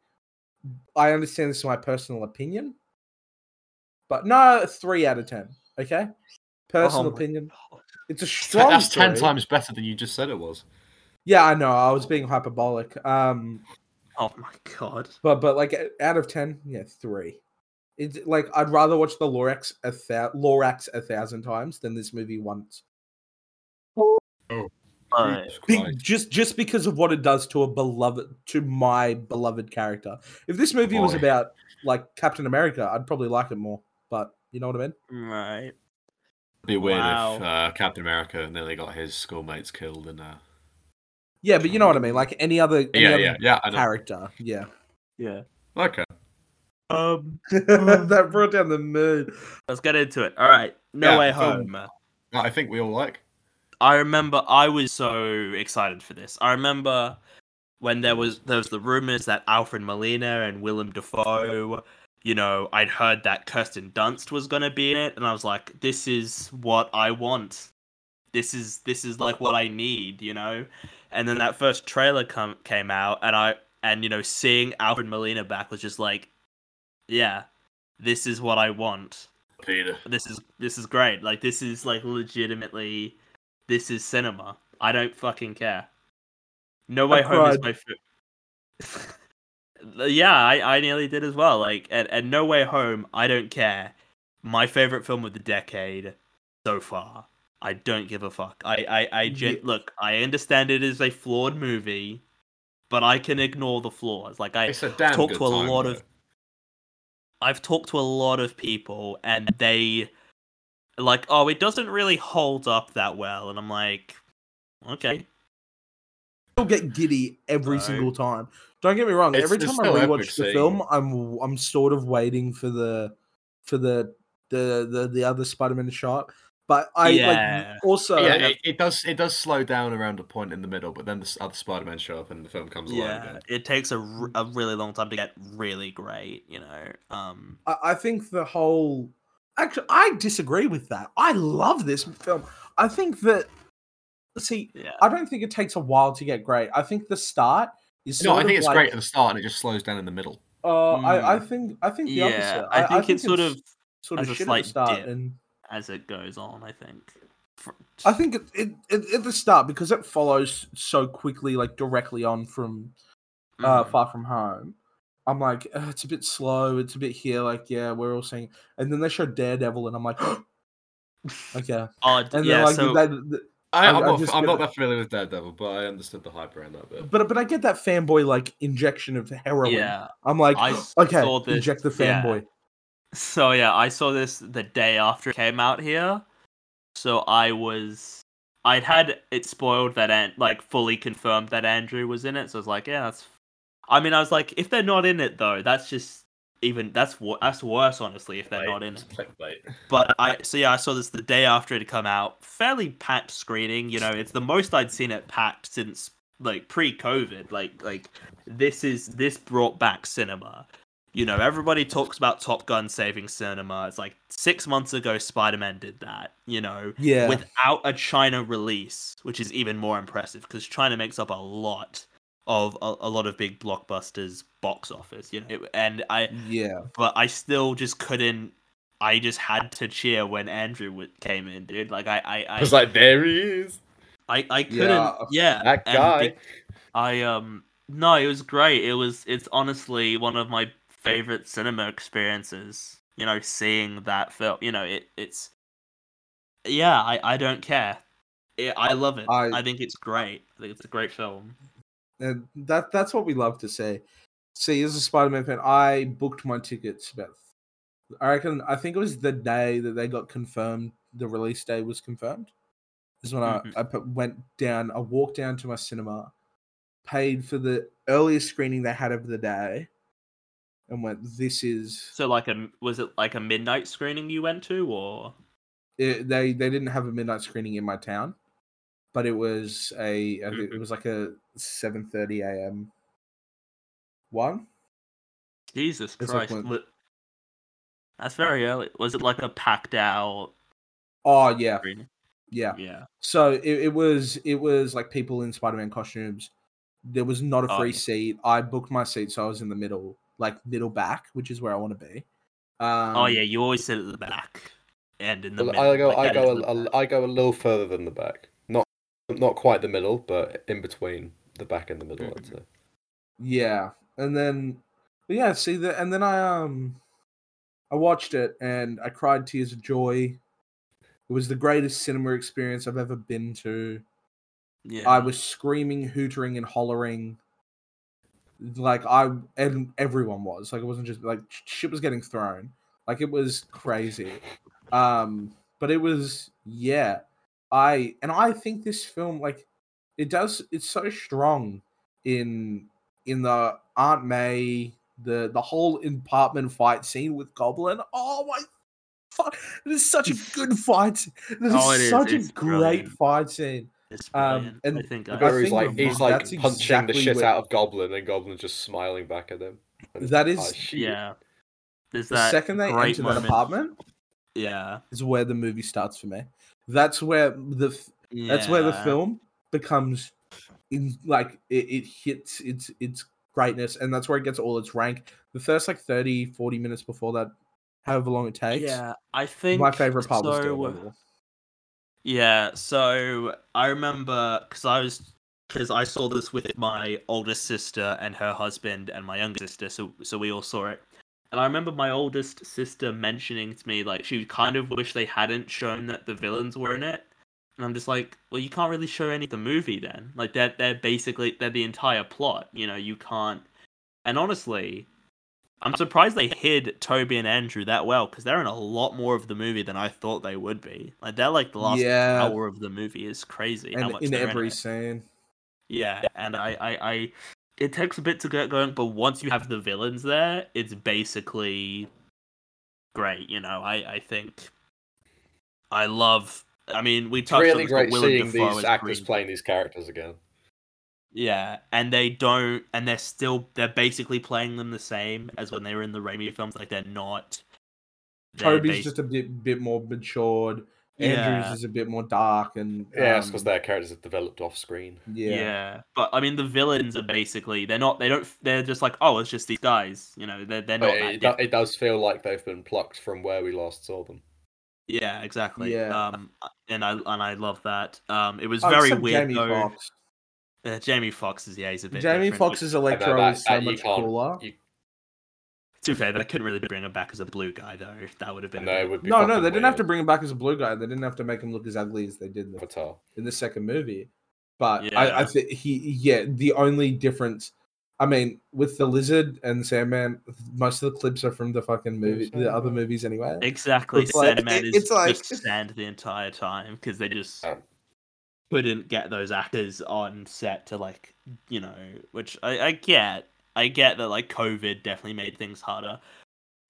I understand this is my personal opinion. But no, 3 out of 10, okay? Personal Oh opinion. God. It's a strong That's ten three. times better than you just said it was. Yeah, I know. I was being hyperbolic. Um Oh my god. But but like out of ten, yeah, three. It's like I'd rather watch the Lorax a thou- Lorax a thousand times than this movie once. But Jesus Be- just just because of what it does to a beloved to my beloved character. If this movie was about like Captain America, I'd probably like it more. But you know what I mean? right. It'd be weird Wow. if uh, Captain America nearly got his schoolmates killed in uh Yeah, but you know what I mean. Like any other any Yeah, other yeah, yeah. Character. Yeah. Yeah. Okay. Um. that brought down the mood. Let's get into it. All right. No Yeah, way film. home. I think we all like. I remember I was so excited for this. I remember when there was there was the rumors that Alfred Molina and Willem Dafoe, you know, I'd heard that Kirsten Dunst was gonna be in it, and I was like, this is what I want. This is this is like what I need, you know. And then that first trailer come came out, and I and you know seeing Alfred Molina back was just like, yeah, this is what I want Peter. this is this is great. Like this is like legitimately, this is cinema. I don't fucking care. No Way Home is my favorite. yeah, I, I nearly did as well. Like and, and No Way Home, I don't care. My favorite film of the decade so far. I don't give a fuck. I I, I gen- Yeah. look. I understand it is a flawed movie, but I can ignore the flaws. Like I, talked to a time, lot though. of I've talked to a lot of people and they like, oh, it doesn't really hold up that well, and I'm like, okay, still get giddy every Right. single time. Don't get me wrong. It's- every time I still rewatch the seeing film. I'm I'm sort of waiting for the for the the the, the other Spider-Man shot. But I Yeah. like also yeah, it, it does. It does slow down around a point in the middle, but then the other Spider-Man show up and the film comes alive yeah, again. it takes a, a really long time to get really great, you know. Um, I, I think the whole actually I disagree with that. I love this film. I think that see, yeah, I don't think it takes a while to get great. I think the start is No, I think it's like, great at the start and it just slows down in the middle. Uh, I I Mm. think I think the yeah. opposite. I think it's sort it's of sort of as a shit at the slight start dip. and. as it goes on. I think. For- I think it, it, it at the start because it follows so quickly, like directly on from uh, Mhm. Far From Home. I'm like, "Uh, it's a bit slow. It's a bit here. Like, yeah, we're all seeing. and then they show Daredevil, and I'm like, okay. Oh, d- And yeah. then like, so that, that- I, I- I'm, not, I'm get not that familiar with Daredevil, but I understood the hype around that bit. but but I get that fanboy like injection of heroin. yeah. I'm like, I s- okay, saw this- inject the yeah. fanboy. So yeah, I saw this the day after it came out here. So I was I'd had it spoiled that and like fully confirmed that Andrew was in it. So I was like, yeah, that's I mean, I was like if they're not in it though, that's just even that's wo- that's worse honestly if they're not in it. But I so yeah, I saw this the day after it had come out. Fairly packed screening, you know, it's the most I'd seen it packed since like pre-COVID. Like like this is this brought back cinema. you know, everybody talks about Top Gun saving cinema. It's like six months ago, Spider Man did that. You know, Yeah. without a China release, which is even more impressive because China makes up a lot of a, a lot of big blockbusters box office. You know, It- and I yeah. but I still just couldn't. I just had to cheer when Andrew w- came in, dude. Like I, I, I I, was like, there he is, I, I couldn't. Yeah, that guy. be- I um no, it was great. It was. It's honestly one of my favorite cinema experiences. You know, seeing that film. You know, it. It's. Yeah, I. I don't care. It, I love it. I- I think it's great. I think it's a great film. And that that's what we love to see. See, as a Spider-Man fan, I booked my tickets about. I reckon. I think it was the day that they got confirmed. The release day was confirmed. Is when Mhm. I I put, went down. I walked down to my cinema, paid for the earliest screening they had of the day, and went. This is. So, like, a was it like a midnight screening you went to, or It, they they didn't have a midnight screening in my town, but it was a. I think it was like a seven thirty a.m. one. Jesus It's like Christ? when- That's very early. Was it like a packed out Oh yeah, screening? yeah. Yeah. So it, it was it was like people in Spider-Man costumes. There was not a Oh, free yeah. seat. I booked my seat, so I was in the middle, like middle back, which is where I want to be. Um, oh yeah, you always sit at the back and in the Well, middle. I go, like, I go, is the a, a, back. I go a little further than the back. Not, not quite the middle, but in between the back and the middle. I'd say. Yeah, and then yeah, see that, and then I um, I watched it and I cried tears of joy. It was the greatest cinema experience I've ever been to. Yeah. I was screaming, hootering, and hollering. Like I and everyone was like it wasn't just like shit was getting thrown. Like it was crazy. Um, but it was yeah. I and I think this film like it does it's so strong in in the Aunt May the the whole apartment fight scene with Goblin. Oh my fuck! It is such a good fight. scene. It is Oh, it is, such it's a great brilliant. fight scene. Um, brilliant. and I think the I, he's think like, he's like that's punching exactly the shit what- out of Goblin, and Goblin just smiling back at him. And it's That is- "Oh. The yeah. There's that second they enter moment. that apartment Yeah. is where the movie starts for me. That's where the f- that's where the film becomes in like it, it hits its its greatness and that's where it gets all its rank. The first like 30 40 minutes before that however long it takes. Yeah, I think my favorite part was so, still level. Yeah, so I remember because I was because I saw this with my oldest sister and her husband and my younger sister, so so we all saw it. And I remember my oldest sister mentioning to me like she kind of wished they hadn't shown that the villains were in it. And I'm just like, well, you can't really show any of the movie then. Like they're they're basically they're the entire plot. You know, you can't. And honestly, I'm surprised they hid Tobey and Andrew that well because they're in a lot more of the movie than I thought they would be. Like they're like the last Yeah. hour of the movie is crazy. how And much in every it. scene. Yeah, and I, I, I, it takes a bit to get going, but once you have the villains there, it's basically great. You know, I, I think I love. I mean, we It's touched on really but great Willem seeing Dafoe these actors Green- playing these characters again. Yeah, and they don't, and they're still, they're basically playing them the same as when they were in the Raimi films. Like they're not. they're Tobey's bas- just a bit bit more matured. Andrews Yeah. is a bit more dark and Yeah, it's because um, their characters have developed off screen. Yeah. yeah. but I mean the villains are basically they're not they don't they're just like oh it's just these guys you know they're they're not But that it, do- it does feel like they've been plucked from where we last saw them. yeah exactly Yeah. um and I and I love that um it was Oh, very weird Jamie though Foxx. Uh, Jamie Foxx is yeah he's a bit Jamie different, Fox's Electro that- is so that you much cooler. you- To be fair, they couldn't really bring him back as a blue guy though. That would have been. No, it would be No, no, fucking they didn't have to bring him back as a blue guy. They didn't have to make him look as ugly as they did in the, Avatar. in the second movie. But I, Yeah. I think he, yeah, the only difference, I mean, with the lizard and Sandman, most of the clips are from the fucking movie, the other movies anyway. Exactly, It's like- Sandman it- is it's like- just sand the entire time because they just Um, couldn't get those actors on set to like you know, which I, I get. I get that like COVID definitely made things harder.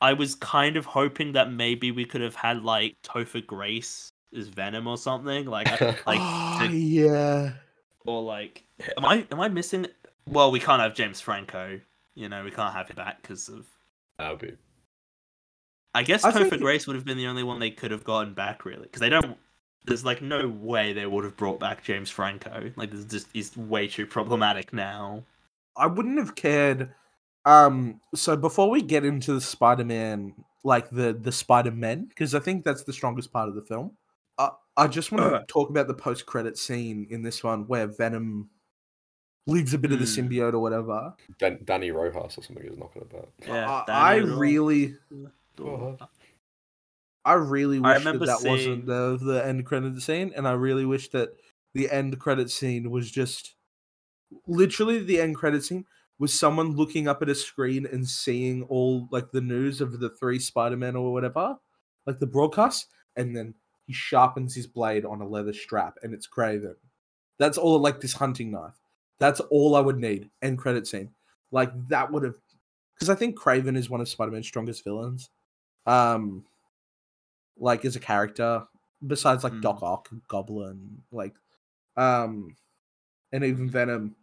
I was kind of hoping that maybe we could have had like Topher Grace as Venom or something like like oh, to- yeah. or like am I am I missing? Well, we can't have James Franco. You know, we can't have him back because of That would be. I guess I Topher think- Grace would have been the only one they could have gotten back, really, because they don't. There's like no way they would have brought back James Franco. Like, this just is way too problematic now. I wouldn't have cared. Um, so before we get into the Spider-Man, like the the Spider-Men, because I think that's the strongest part of the film. I I just want to talk about the post-credit scene in this one where Venom leaves a bit of the Hmm. symbiote or whatever. Dan- Dani Rojas or something is knocking about. Yeah, I, I really, Oh. I really I wish that remember that seeing- wasn't the the end credit scene, and I really wish that the end credit scene was just literally the end credit scene was someone looking up at a screen and seeing all like the news of the three Spider-Man or whatever, like the broadcast, and then he sharpens his blade on a leather strap, and it's Kraven. That's all like this hunting knife. That's all I would need. End credit scene, like that would have, because I think Kraven is one of Spider-Man's strongest villains. Um, like as a character, besides like Mm. Doc Ock, Goblin, like, um, and even Venom.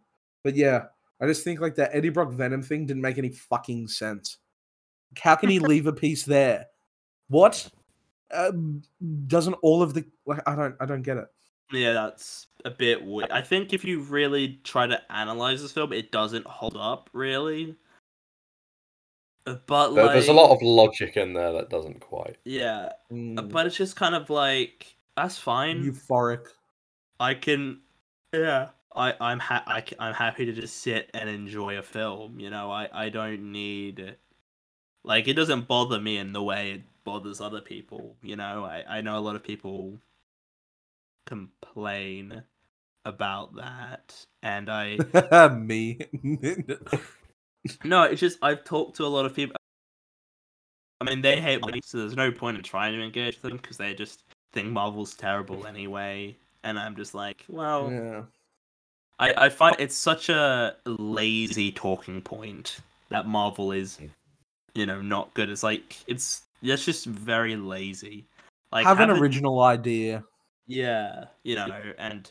But yeah, I just think like that Eddie Brock Venom thing didn't make any fucking sense. How can he leave a piece there? What? Um, doesn't all of the like I don't I don't get it. Yeah, that's a bit weird. I think if you really try to analyze this film, it doesn't hold up really. But There- like, There's a lot of logic in there that doesn't quite. yeah, Mm, but it's just kind of like that's fine. euphoric. I can, yeah. I I'm ha- I, I'm happy to just sit and enjoy a film. You know, I I don't need, like, it doesn't bother me in the way it bothers other people. You know, I I know a lot of people complain about that, and I Me. no, it's just I've talked to a lot of people. I mean, they hate me, so there's no point in trying to engage them because they just think Marvel's terrible anyway. And I'm just like, well, yeah. I, I find it's such a lazy talking point that Marvel is, you know, not good. It's like it's it's just very lazy. Like Have an have it- original idea. yeah, you know, and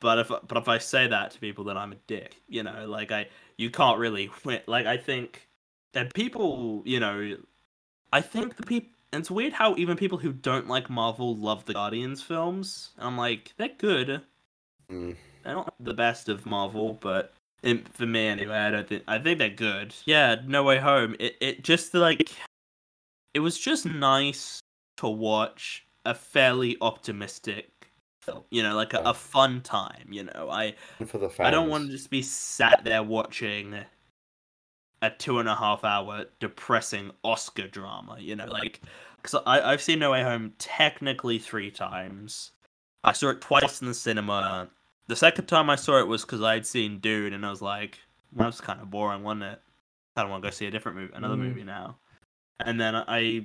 but if but if I say that to people, then I'm a dick. You know, like I you can't really win. Like I think that people, you know, I think the people. It's weird how even people who don't like Marvel love the Guardians films. And I'm like, they're good. Mm. They're not the best of Marvel, but in, for me anyway, I don't think I think they're good. Yeah, No Way Home. It it just like it was just nice to watch a fairly optimistic film. You know, like a, a fun time. You know, I for the fans. I don't want to just be sat there watching a two and a half hour depressing Oscar drama. You know, like because I I've seen No Way Home technically three times. I saw it twice in the cinema. The second time I saw it was because I'd seen Dune, and I was like, well, "That's kind of boring, wasn't it? I don't want to go see a different movie, another Mm. movie now." And then I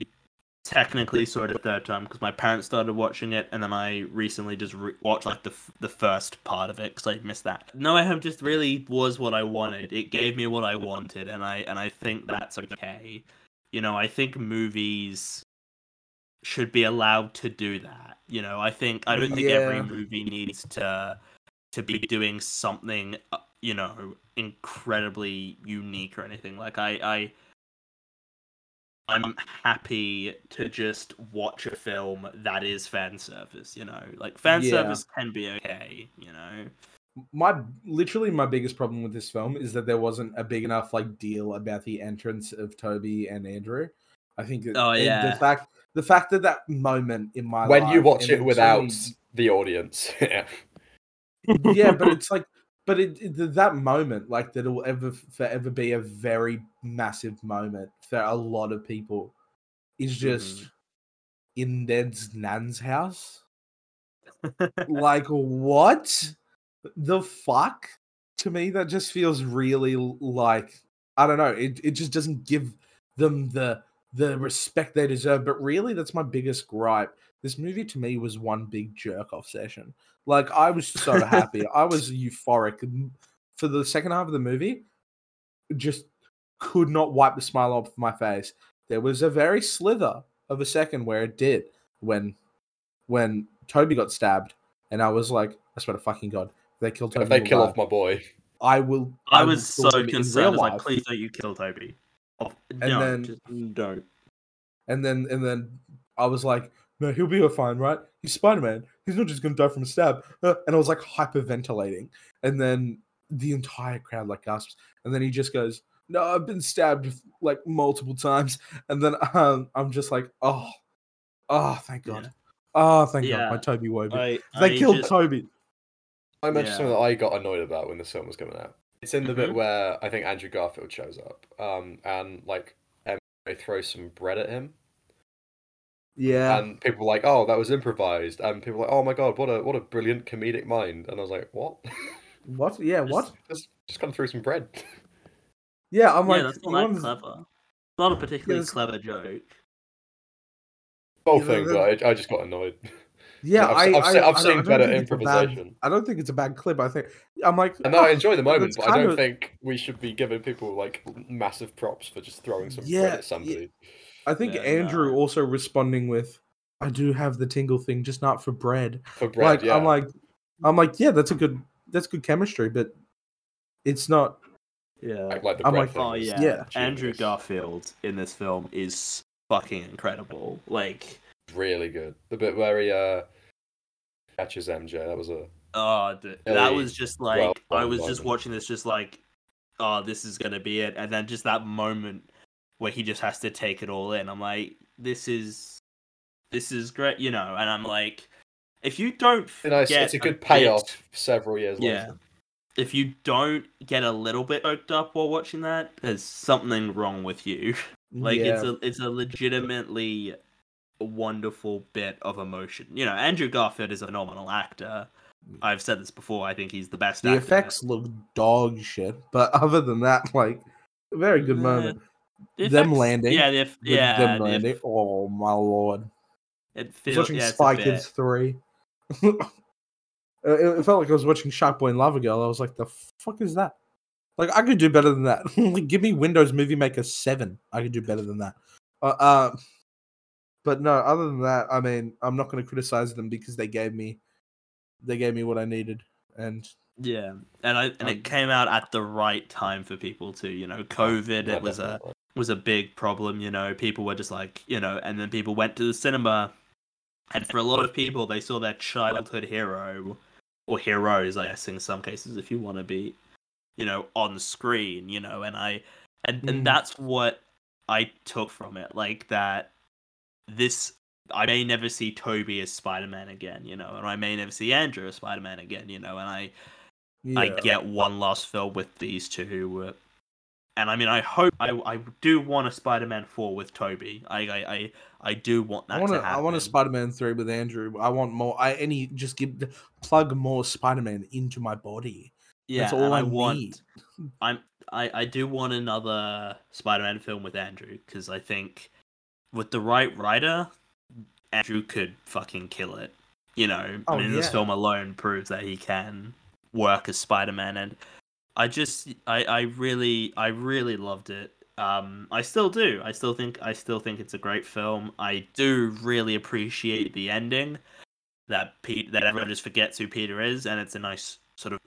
technically saw it a third time because my parents started watching it, and then I recently just re- watched like the f- the first part of it because I missed that. No, I have just really was what I wanted. It gave me what I wanted, and I and I think that's okay. You know, I think movies should be allowed to do that. You know, I think I don't think every movie needs to to be doing something uh, you know incredibly unique or anything. Like I I I'm happy to just watch a film that is fan service, you know. Like fan Yeah. service can be okay, you know. my literally my biggest problem with this film is that there wasn't a big enough like deal about the entrance of Tobey and Andrew. I think that Oh, and yeah. the fact the fact that that moment in my when you watch it in so without many- the audience. yeah. Yeah, but it's like, but it, it- that moment, like that, will ever forever be a very massive moment for a lot of people. Is just Mhm. in Ned's nan's house. like what the fuck? To me, that just feels really like I don't know. It it just doesn't give them the the respect they deserve. But really, that's my biggest gripe. This movie to me was one big jerk off session. Like I was so happy. I was euphoric for the second half of the movie. Just could not wipe the smile off my face. There was a very slither of a second where it did when when Tobey got stabbed, and I was like, I swear to fucking god, they killed Tobey. If they kill alive, off my boy. I will. I will was so him concerned. I was like, please don't you kill Tobey. Oh, And no, then- just mm, don't. And then and then I was like, no, he'll be fine, right? He's Spider Man. He's not just gonna die from a stab. Uh, And I was like hyperventilating. And then the entire crowd like gasps. And then he just goes, No, I've been stabbed like multiple times. And then um, I'm just like, oh, oh, thank God. Yeah. Oh, thank God, Yeah. my Toby Woby. I, they I killed just- Tobey. I mentioned Yeah. something that I got annoyed about when this film was coming out. It's in the bit Mhm. where I think Andrew Garfield shows up, um, and like they throw some bread at him, Yeah. and people were like, "Oh, that was improvised," and people were like, "Oh my god, what a what a brilliant comedic mind!" And I was like, "What? what? Yeah, what? just just come through some bread." Yeah, I'm yeah, like, that's not that wanna- clever. Not a particularly Yes. clever joke. Whole Yeah, thing, the- but I, I just got annoyed. Yeah, I've, I, I've, I, se- I've I don't- I seen better think it's a bad- improvisation. I don't think it's a bad clip. I think I'm like, And no, oh, I enjoy the moment, but I don't of- think we should be giving people like massive props for just throwing some Yeah, bread at somebody. I think Yeah, Andrew no. also responding with, "I do have the tingle thing, just not for bread." For bread, like yeah. I'm like, I'm like, yeah, that's a good, that's good chemistry, but it's not. Yeah. like, like the I'm like, Oh yeah. Yeah. Andrew. Garfield in this film is fucking incredible. Like, really good. The bit where he uh catches MJ, that was a oh, dude, that was just like well I done was just watching this, just like, oh, this is gonna be it, and then just that moment where he just has to take it all in. I'm like, this is, this is great, you know. And I'm like, if you don't, you know, it's, get it's a good bit- payoff several years Yeah. later. If you don't get a little bit choked up while watching that, there's something wrong with you. Like yeah. it's a it's a legitimately wonderful bit of emotion. You know, Andrew Garfield is a phenomenal actor. Mm. I've said this before. I think he's the best. the actor. effects look dog shit, but other than that, like, very good moment. The them landing, Yeah, the, yeah. them landing. Oh my lord! it feels, watching yeah, Spy Kids three. it, it felt like I was watching Shark Boy and Lava Girl. I was like, the fuck is that? Like, I could do better than that. like, give me Windows Movie Maker seven. I could do better than that. Uh, uh, but no, other than that, I mean, I'm not going to criticize them because they gave me, they gave me what I needed, and Yeah, and I and Um, it came out at the right time for people too. You know, COVID. Yeah, it was a. was a big problem. You know, people were just like, you know, and then people went to the cinema, and for a lot of people, they saw their childhood hero or heroes, I guess, in some cases, if you want to be, you know, on screen. You know, and I, and Mm. and that's what I took from it, like that. This I may never see Tobey as Spider Man again, you know, and I may never see Andrew as Spider Man again, you know, and I yeah. I get one last film with these two. uh, And I mean, I hope I I do want a Spider-Man four with Tobey. I I I, I do want that I want to to. happen. I want a Spider-Man three with Andrew. I want more. I any just give the- plug more Spider-Man into my body. Yeah, That's all I, I want. need. I'm I I do want another Spider-Man film with Andrew because I think with the right writer, Andrew could fucking kill it. You know, Oh, I mean, this film alone proves that he can work as Spider-Man, and I just I I really I really loved it. Um, I still do. I still think I still think it's a great film. I do really appreciate the ending that Pete that everyone just forgets who Peter is, and it's a nice sort of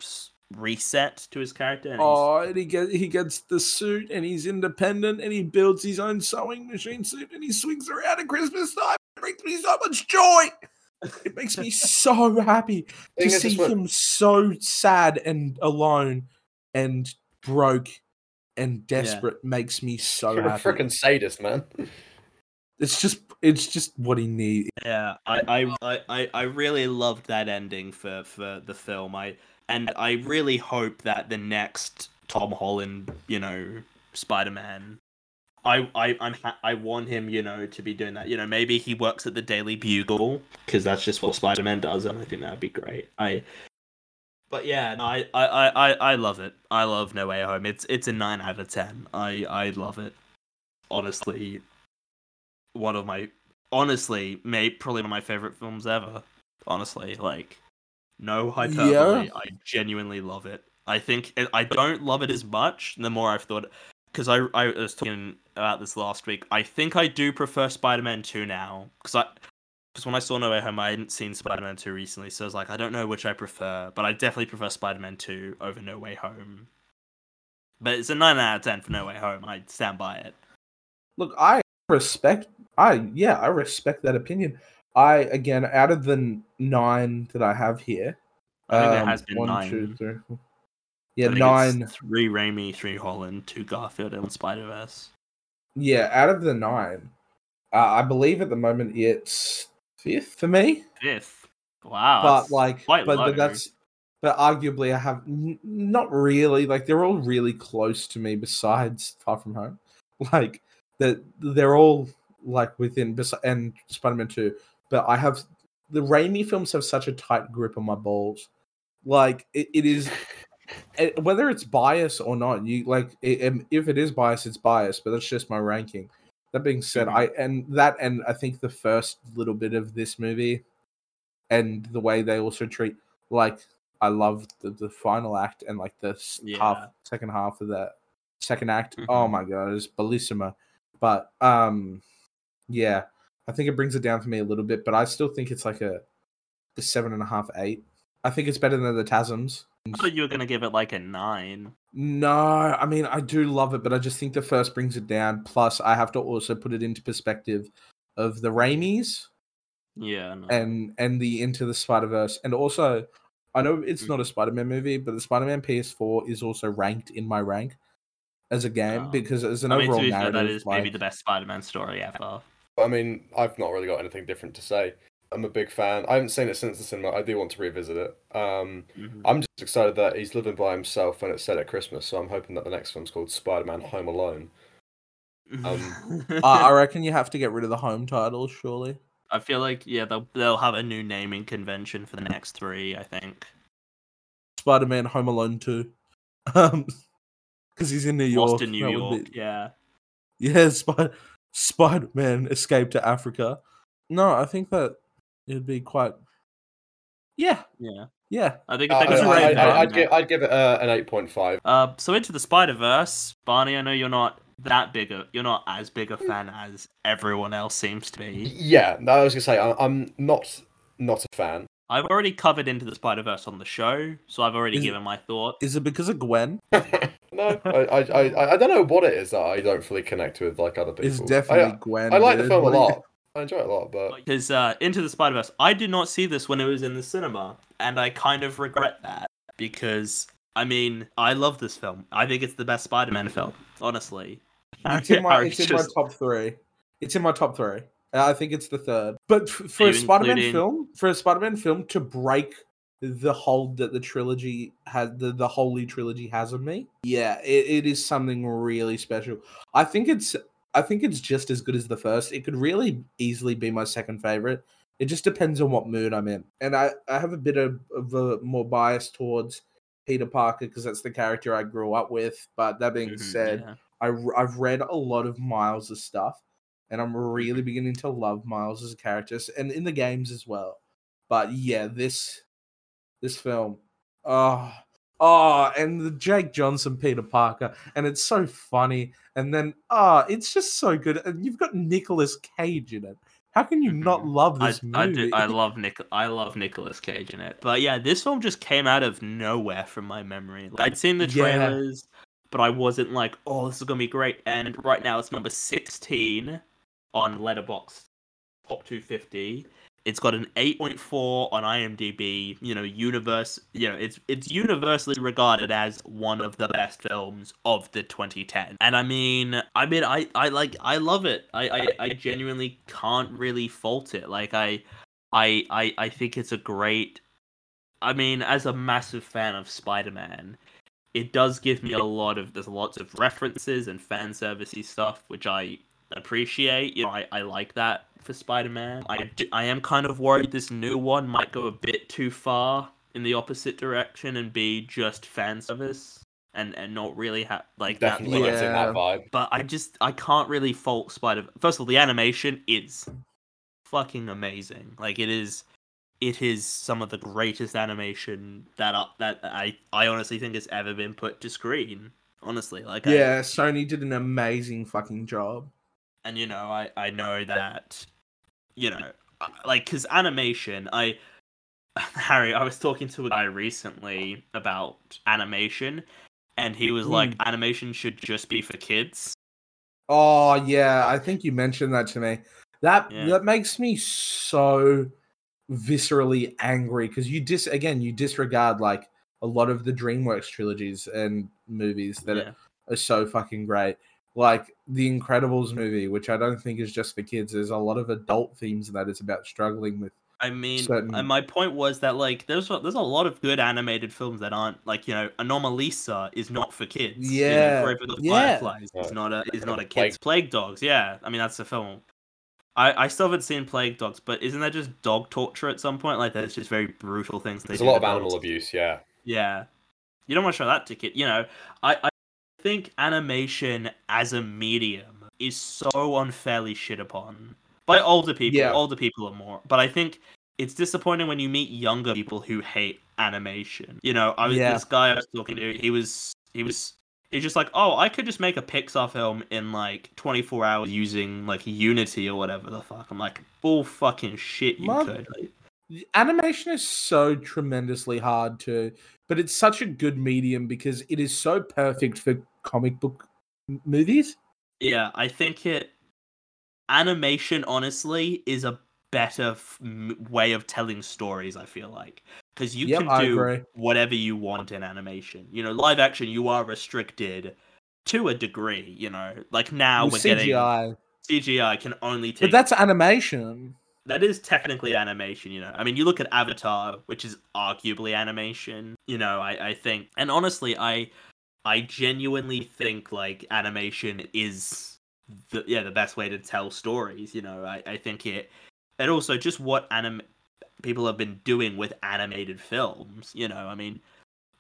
reset to his character. And Oh, and he gets he gets the suit, and he's independent, and he builds his own sewing machine suit, and he swings around at Christmas time. It brings me so much joy. It makes me so happy to Thing is, see what- him so sad and alone and broke and desperate. Makes me so You're a happy. freaking sadist, man. It's just it's just what he needs. Yeah, I, I, I, I, I really loved that ending for, for the film. I and I really hope that the next Tom Holland, you know, Spider Man, I, I, I'm, ha- I want him, you know, to be doing that. You know, maybe he works at the Daily Bugle because that's just what Spider Man does, and I think that'd be great. I, but yeah, no, I, I, I, I, I love it. I love No Way Home. It's, it's a nine out of ten. I, I love it. Honestly, one of my honestly, may probably one of my favorite films ever. Honestly, like no hyperbole. Yeah. I genuinely love it. I think I don't love it as much. The more I've thought, because I I was talking about this last week. I think I do prefer Spider-Man Two now because I. Because when I saw No Way Home, I hadn't seen Spider-Man 2 recently, so I was like, I don't know which I prefer, but I definitely prefer Spider-Man 2 over No Way Home but it's a nine out of ten for No Way Home. I stand by it. Look, I respect. I yeah, I respect that opinion. I again, out of the nine that I have here, I think there um, has been one, nine. two, three, four- I Yeah, nine. Three Raimi, three Holland, two Garfield, and Spider Verse. Yeah, out of the nine, uh, I believe at the moment it's fifth for me. Fifth. Wow. but like, but, low. but that's, but arguably I have n- not really like they're all really close to me. Besides Far From Home, like that they're all like within and Spider Man Two. But I have the Raimi films have such a tight grip on my balls. Like it, it is. eh, Whether it's bias or not, you like if it is bias, it's bias. But that's just my ranking. That being said, Mhm. I and that and I think the first little bit of this movie and the way they also treat like I love the, the final act and like the Yeah. half second half of that second act. Oh Mhm. my god, it's bellissima. But um yeah, I think it brings it down for me a little bit, but I still think it's like a, a seven and a half, eight. I think it's better than the Tasms. I thought you were gonna give it like a nine. No, I mean I do love it, but I just think the first brings it down. Plus, I have to also put it into perspective of the Raimis Yeah. No. and and the Into the Spider Verse, and also I know it's Mm. not a Spider Man movie, but the Spider Man PS4 is also ranked in my rank as a game Oh. because as an I mean, to overall be fair, narrative, that is maybe the best Spider-Man story ever. I mean, I've not really got anything different to say. I'm a big fan. I haven't seen it since the cinema. I do want to revisit it. Um, Mhm. I'm just excited that he's living by himself when it's set at Christmas. So I'm hoping that the next one's called Spider-Man Home Alone. um, Uh, I reckon you have to get rid of the home title, surely. I feel like yeah, they'll they'll have a new naming convention for the next three. I think Spider Man Home Alone 2. Um, because he's in New York. Lost in New York. be- Yeah. Yeah, Spider Spider Man escaped to Africa. No, I think that it'd be quite. Yeah, Yeah. yeah. I think Uh, I think That's it's a I, rating, I, right? I'd, give, I'd give it uh, an 8.5. Uh, so into the Spider Verse, Barney. I know you're not that big a you're not as big a fan as everyone else seems to be. Yeah, no, I was gonna say I, I'm not not a fan. I've already covered into the Spider Verse on the show, so I've already Is it- given my thought. Is it because of Gwen? no, I, I, I, I don't know what it is that I don't fully connect with like other people. It's definitely I, Gwen. I like the film a What do you- lot. I enjoy it a lot, but Because uh, Into the Spider Verse, I did not see this when it was in the cinema, and I kind of regret that because I mean I love this film. I think it's the best Spider-Man film, honestly. It's in my, I it's in just- my top three. It's in my top three. Uh, I think it's the third. But f- for a Spider-Man including- film, for a Spider-Man film to break the hold that the trilogy has, the, the holy trilogy has on me, yeah, it, it is something really special. I think it's, I think it's just as good as the first. It could really easily be my second favorite. It just depends on what mood I'm in, and I, I have a bit of, of a more bias towards Peter Parker because that's the character I grew up with. But that being Mhm, said, yeah. I, I've read a lot of Miles' stuff, and I'm really beginning to love Miles as a character, and in the games as well. But yeah, this this film, oh, oh, and the Jake Johnson Peter Parker, and it's so funny, and then ah, it's just so good, and you've got Nicolas Cage in it. How can you not Mhm. love I, this I, movie? do, I love Nick. I love Nicolas Cage in it. But yeah, this film just came out of nowhere from my memory. Like, I'd seen the Yeah. trailers, but I wasn't like, "Oh, this is gonna be great." And right now, it's number sixteen on Letterboxd top 250. It's got an 8.4 on IMDb. You know, universe. You know, it's it's universally regarded as one of the best films of the 2010. And I mean, I mean, I I like I love it. I I, I genuinely can't really fault it. Like I, I I I think it's a great. I mean, as a massive fan of Spider-Man, it does give me a lot of there's lots of references and fan servicey stuff, which I appreciate. You know, I, I like that for Spider-Man. I I am kind of worried this new one might go a bit too far in the opposite direction and be just fan service and and not really have like definitely that. getting that vibe. But I just I can't really fault Spider. First of all, the animation is fucking amazing. Like it is, it is some of the greatest animation that I, that I I honestly think has ever been put to screen. Honestly, like I- yeah, Sony did an amazing fucking job. And you know I I know that you know like because animation I Harry I was talking to a guy recently about animation and he was like, Mm. animation should just be for kids. Oh yeah, I think you mentioned that to me. That Yeah. that makes me so viscerally angry because you dis again you disregard like a lot of the DreamWorks trilogies and movies that Yeah. are so fucking great. Like the Incredibles movie, which I don't think is just for kids. There's a lot of adult themes in that it's about struggling with. I mean, Certain- and my point was that like there's a- there's a lot of good animated films that aren't like you know Anomalisa is not for kids. you know, Yeah, Grave of the yeah. Fireflies is not a is not a Plague- kids. Plague Dogs, yeah. I mean that's a film. I I still haven't seen Plague Dogs, but isn't that just dog torture at some point? Like there's just very brutal things. They There's do a lot to of animal abuse. Yeah. Yeah. You don't want to show that to kid. You know, I, I think animation as a medium is so unfairly shit upon by older people. Yeah. Older people are more. But I think it's disappointing when you meet younger people who hate animation. You know, I was Yeah. this guy I was talking to, he was he was he's just like, "Oh, I could just make a Pixar film in like 24 hours using like Unity or whatever the fuck." I'm like, "Bull fucking shit, you Mother- could." Like, Animation is so tremendously hard to, but it's such a good medium because it is so perfect for comic book m- movies. Yeah, I think it animation honestly is a better f- way of telling stories. I feel like because you Yep, can I do agree. whatever you want in animation. You know, live action you are restricted to a degree. You know, like now with we're getting CGI, CGI can only but take that's animation. that is technically animation, you know. I mean, you look at Avatar, which is arguably animation. You know, I, I think, and honestly, I I genuinely think like animation is the yeah the best way to tell stories. You know, I, I think it, and also just what anim people have been doing with animated films. You know, I mean,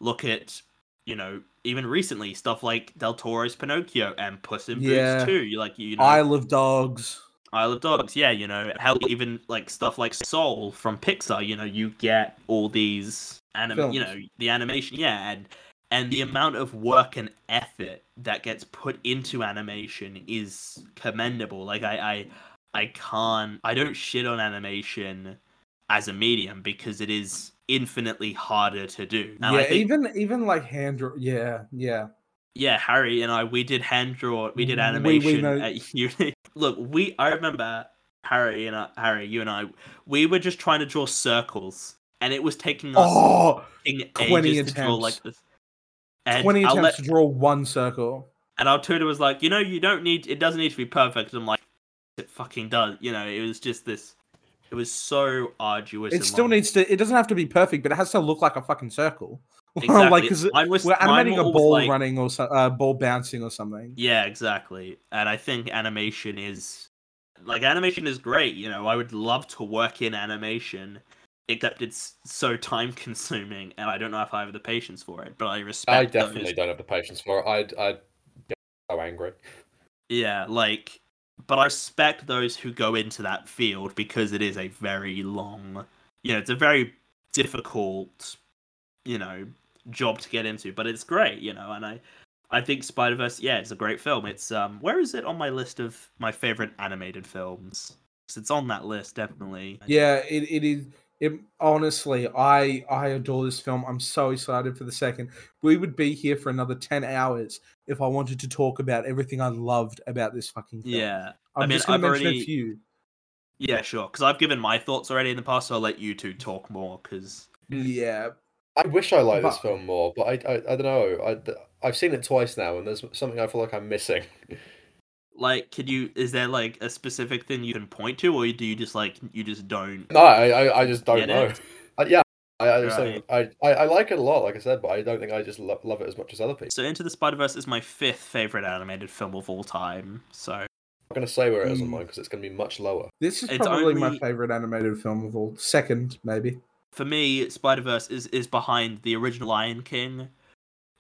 look at you know even recently stuff like Del Toro's Pinocchio and Puss in Yeah. Boots too. You like you know Isle of Dogs. Isle of Dogs, yeah, you know, hell, even like stuff like Soul from Pixar, you know, you get all these anim, you know, the animation, yeah, and and the amount of work and effort that gets put into animation is commendable. Like I, I, I can't, I don't shit on animation as a medium because it is infinitely harder to do. And yeah, think, even even like hand draw. Yeah, yeah. yeah, Harry and I, we did hand draw, we did animation We- we know- at uni. Look, we, I remember Harry and I, Harry, you and I, we were just trying to draw circles, and it was taking us Oh, fucking 20 ages to draw attempts. like this. And 20 attempts let- to draw one circle. and our tutor was like, you know, you don't need, it doesn't need to be perfect. I'm like, it fucking does. You know, it was just this, it was so arduous. It still long. needs to. It doesn't have to be perfect, but it has to look like a fucking circle. exactly. like Mine was- we're animating a ball like- running or so, uh, ball bouncing or something. Yeah, exactly. And I think animation is like animation is great, you know. I would love to work in animation, except it's so time consuming and I don't know if I have the patience for it, but I respect I those- definitely don't have the patience for it. I'd I'd get so angry. Yeah, like but I respect those who go into that field because it is a very long you know, it's a very difficult, you know, job to get into, but it's great, you know, and I I think Spider Verse, yeah, it's a great film. It's um, where is it on my list of my favorite animated films? It's on that list, definitely. Yeah, it, it is. It honestly, I I adore this film. I'm so excited for the second. We would be here for another ten hours if I wanted to talk about everything I loved about this fucking film. yeah, I'm I mean, just gonna I've mention already- a few. yeah, sure. Because I've given my thoughts already in the past, so I'll let you two talk more. Because Yeah, I wish I liked this film more, but I I, I don't know. I I've seen it twice now, and there's something I feel like I'm missing. like, could you? Is there like a specific thing you can point to, or do you just like you just don't? No, I I, I just don't know. it? Uh, yeah, I, I just Right. don't, I, I I like it a lot, like I said, but I don't think I just lo- love it as much as other people. So, Into the Spider Verse is my fifth favorite animated film of all time. So, I'm not gonna say where it is on Mm. mine because it's gonna be much lower. this is It's probably my favorite animated film of all. Second, maybe. for me, Spider Verse is is behind the original Lion King,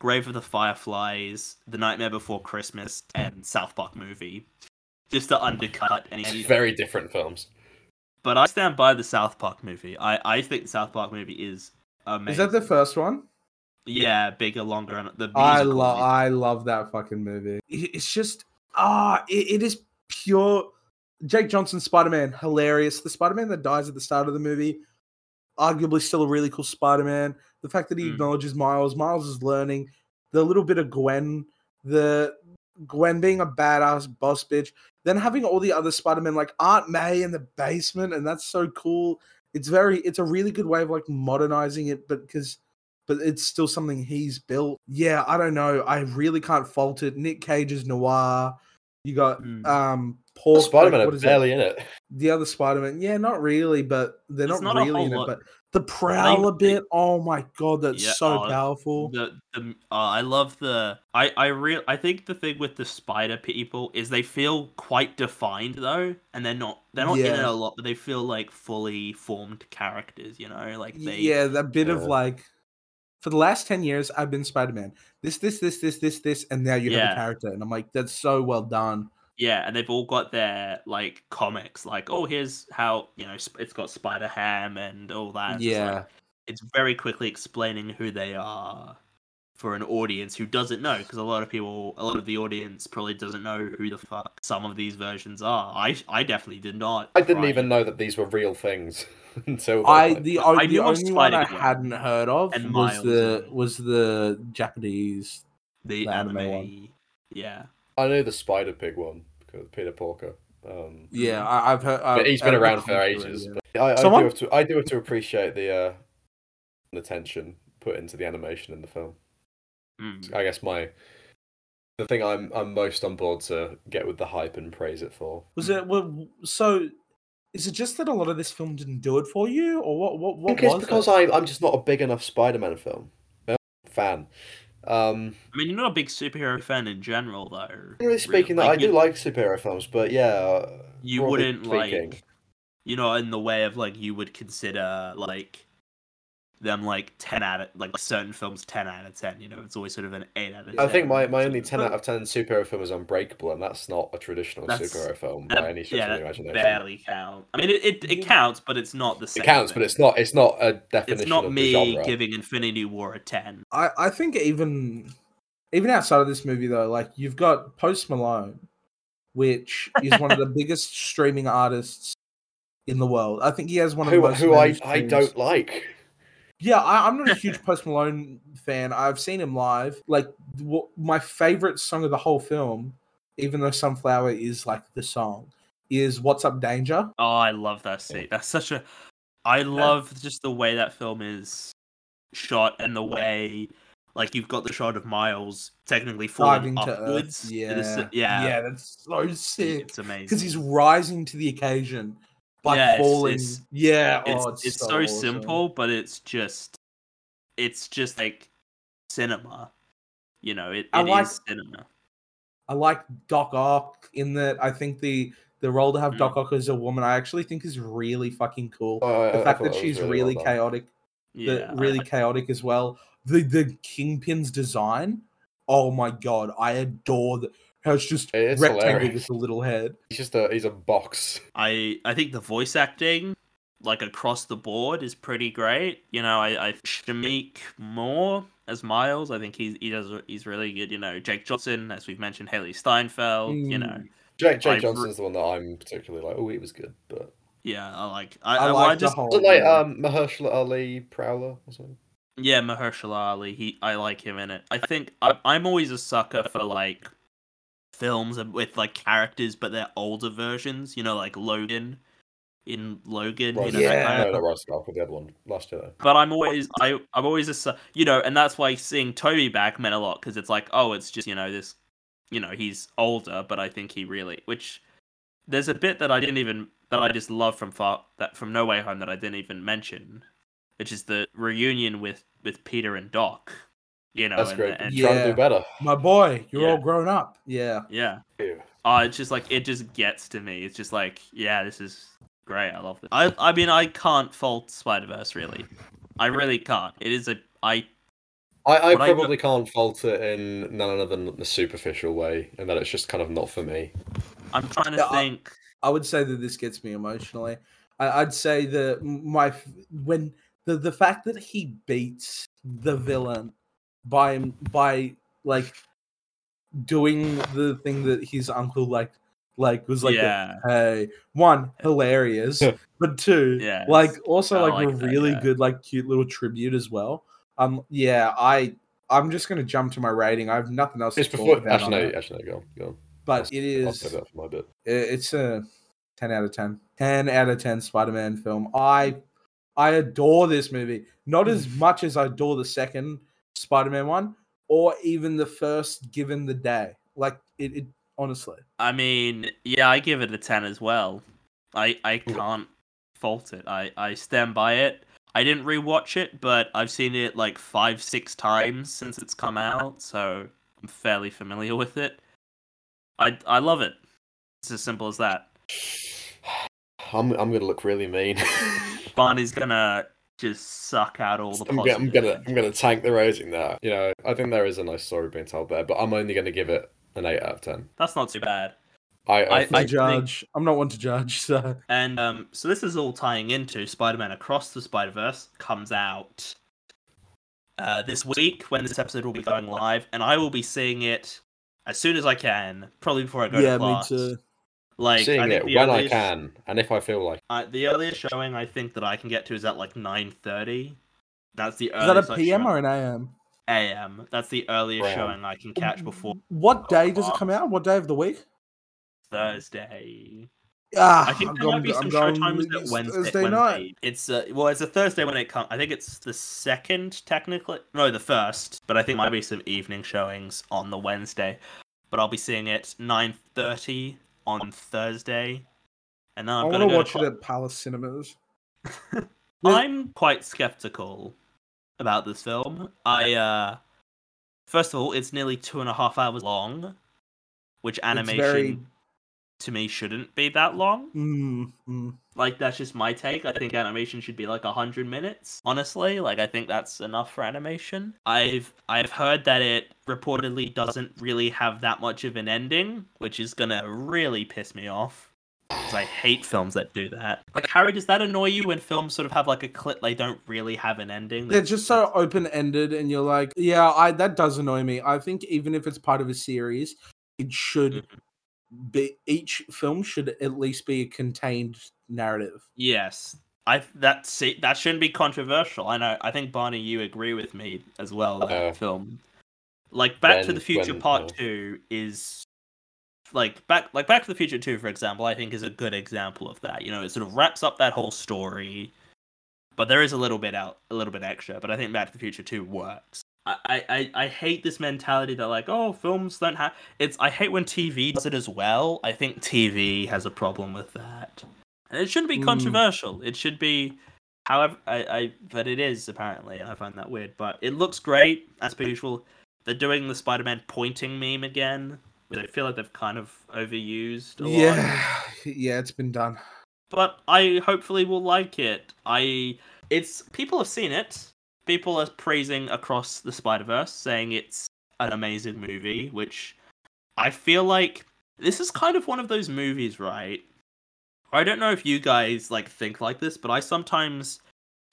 Grave of the Fireflies, The Nightmare Before Christmas, and South Park movie, just to undercut any. Very different films. But I stand by the South Park movie. I I think the South Park movie is amazing. Is that the first one? Yeah, bigger, longer, and the I love I love that fucking movie. It's just ah, it, it is pure. Jake Johnson Spider Man, hilarious. The Spider Man that dies at the start of the movie, arguably still a really cool Spider Man. The fact that he Mm. acknowledges Miles, Miles is learning, the little bit of Gwen, the Gwen being a badass boss bitch, then having all the other Spider-Men like Aunt May in the basement, and that's so cool. It's very, it's a really good way of like modernizing it, but because, but it's still something he's built. Yeah, I don't know. I really can't fault it. Nick Cage's noir. You got Mm. um Paul Spider Man like, are it? barely in it. the other Spider-Man. Yeah, not really, but they're There's not, not really in it. lot. But the Prowler they- bit, oh my god, that's Yeah, so oh, powerful. The, the uh, I love the I I real I think the thing with the spider people is they feel quite defined though, and they're not they're not in it a lot, but they feel like fully formed characters. You know, like they yeah, that bit of like for the last 10 years I've been Spider-Man. This, this, this, this, this, this, and now you have a character. And I'm like, that's so well done. Yeah, and they've all got their like comics, like oh here's how you know it's got Spider Ham and all that. It's just, like, yeah. it's very quickly explaining who they are for an audience who doesn't know because a lot of people a lot of the audience probably doesn't know who the fuck some of these versions are i i definitely did not I didn't prior. even know that these were real things until I the, I o- the of only one I hadn't heard of and was Miles the was the Japanese. the, the anime anime, one. yeah I know the Spider Pig one because Peter Porker. Um, Yeah, I, I've heard. but I- he's been I've around for of it, ages. yeah. But I, I Someone- do have to. I do have to appreciate the uh, attention put into the animation in the film. Mm. I guess my the thing I'm I'm most on board to get with the hype and praise it for. Was it well, so? Is it just that a lot of this film didn't do it for you, or what? What? I What think it's because it? I I'm just not a big enough Spider-Man film fan. Um, i mean you're not a big superhero fan in general though generally speaking, really. I do like superhero films, but yeah, uh, you wouldn't speaking, like you know in the way of like you would consider like them like 10 out of like certain films 10 out of 10 you know it's always sort of an 8 out of 10 I think my, my only of- ten out of ten superhero film is Unbreakable, and that's not a traditional That's- superhero film that- by any stretch yeah, of the imagination. barely count i mean it, it, it mm. counts but it's not the same It counts, but it's not it's not a definition it's not of me the genre. giving Infinity War a ten. I, I think even even outside of this movie though, like you've got Post Malone, which is one of the biggest streaming artists in the world. I think he has one of the Who, most who I, I don't like. Yeah, I, I'm not a huge Post Malone fan. I've seen him live. Like w- my favorite song of the whole film, even though Sunflower is like the song, is "What's Up, Danger." Oh, I love that scene. That's such a. I love just the way that film is shot and the way, like you've got the shot of Miles technically falling Diving to upwards. Yeah, yeah, yeah, that's so sick. It's amazing Because he's rising to the occasion by Yeah, it's- falling. it's- yeah, It's oh, it's, it's, so, awesome. simple, but it's just, it's just like cinema. You know, it, I it is like- cinema. I like Doc Ock in that. I think the the role to have Mm. Doc Ock as a woman, I actually think is really fucking cool. I- I- The I fact thought that she's well really done. chaotic Yeah, the really I- chaotic as well. The the Kingpin's design. Oh my god, I adore that. How it's just It's rectangle hilarious. with a little head. He's just a he's a box. I I think the voice acting, like across the board, is pretty great. You know, I I Shameik Moore as Miles. I think he's he does he's really good. You know, Jake Johnson, as we've mentioned, Hailee Steinfeld. You know, Mm. Jake Jake I re- Johnson's the one that I'm particularly like. Oh, he was good, but yeah, I like I, I, I, like I the just whole. like um Mahershala Ali Prowler or something. yeah Mahershala Ali. He I like him in it. I think I, I'm always a sucker for like films with like characters, but they're older versions. You know, like Logan. In Logan, you know, that Yeah. kind of no, no, Ross Sparkle, the other one, Last Jedi. but I'm always I I'm always a you know, and that's why seeing Tobey back meant a lot because it's like oh, it's just you know this, you know he's older, but I think he really which there's a bit that I didn't even that I just love from far that from No Way Home that I didn't even mention, which is the reunion with with Peter and Doc, you know, That's and, great. and- Yeah. Trying to do better. My boy, you're Yeah. all grown up. Yeah. yeah, Ew. oh, it's just like it just gets to me. It's just like yeah, this is great. I love this. I I mean I can't fault Spider Verse really. I really can't. It is a I I, I What I- probably can't fault it in none other than the superficial way, and that it's just kind of not for me. I'm trying to Yeah, think. I would say that this gets me emotionally. I, I'd say that my when the the fact that he beats the villain by by like doing the thing that his uncle like like was like a, hey one hilarious but two Yeah, like also like, like a that, really yeah. good like cute little tribute as well um yeah i I'm just gonna jump to my rating. I have nothing else It's to talk before. about. Actually, no, it, actually, no, go on, go on. but it I'll is. save that for my bit. I- It's a ten out of ten. Ten out of ten Spider-Man film. I I adore this movie. Not as much as I adore the second Spider-Man one, or even the first. Given the day, like it, it honestly. I mean, yeah, I give it a ten as well. I I can't fault it. I I stand by it. I didn't rewatch it, but I've seen it like five, six times since it's come out, so I'm fairly familiar with it. I I love it. It's as simple as that. I'm I'm gonna look really mean. Barney's gonna just suck out all the I'm, positives. gonna, I'm gonna I'm gonna tank the rating there. You know, I think there is a nice story being told there, but I'm only gonna give it an eight out of ten. That's not too bad. I, I, I- I, think, judge. I'm not one to judge. So And um, so this is all tying into Spider-Man Across the Spider-Verse comes out uh, this week when this episode will be going live, and I will be seeing it as soon as I can, probably before I go yeah, to me too. Like seeing I it the when I can and if I feel like. I- the earliest showing I think that I can get to is at like nine thirty. That's the earliest. Is that a PM or an AM? AM. That's the earliest Right. showing I can catch before What day does it come out? What day of the week? Thursday. Ah, I think I'm there might be I'm some going showtimes with that Wednesday. Wednesday. night. It's uh, well, it's a Thursday when it comes. I think it's the second, technically. No, the first. But I think might be some evening showings on the Wednesday. But I'll be seeing it nine thirty on Thursday, and then I'm I gonna want to go watch to it at Palace Cinemas. I'm quite skeptical about this film. I uh first of all, it's nearly two and a half hours long, which animation. To me shouldn't be that long. Mm, mm. Like that's just my take. I think animation should be like hundred minutes. Honestly, like I think that's enough for animation. I've I've heard that it reportedly doesn't really have that much of an ending, which is gonna really piss me off. Because I hate films that do that. Like Harry, does that annoy you when films sort of have like a clip they don't really have an ending? They're just so open ended, and you're like, yeah, I that does annoy me. I think even if it's part of a series, it should Mm-hmm. Be each film should at least be a contained narrative. Yes. I that see that shouldn't be controversial. I know. I think Barney, you agree with me as well. That Uh, film, like Back to the Future when, Part uh, Two, is like back like Back to the Future Two, for example. I think is a good example of that. You know, it sort of wraps up that whole story, but there is a little bit out, a little bit extra. But I think Back to the Future Two works. I, I, I- hate this mentality that like oh films don't have it's I hate when TV does it as well. I think TV has a problem with that. And it shouldn't be Mm. controversial. It should be however I, I but it is apparently, I find that weird. But it looks great, as per usual. They're doing the Spider Man pointing meme again, which I feel like they've kind of overused a lot Yeah, yeah, it's been done. but I hopefully will like it. I it's people have seen it. People are praising across the Spider Verse, saying it's an amazing movie, which I feel like this is kind of one of those movies, right? I don't know if you guys like think like this, but I sometimes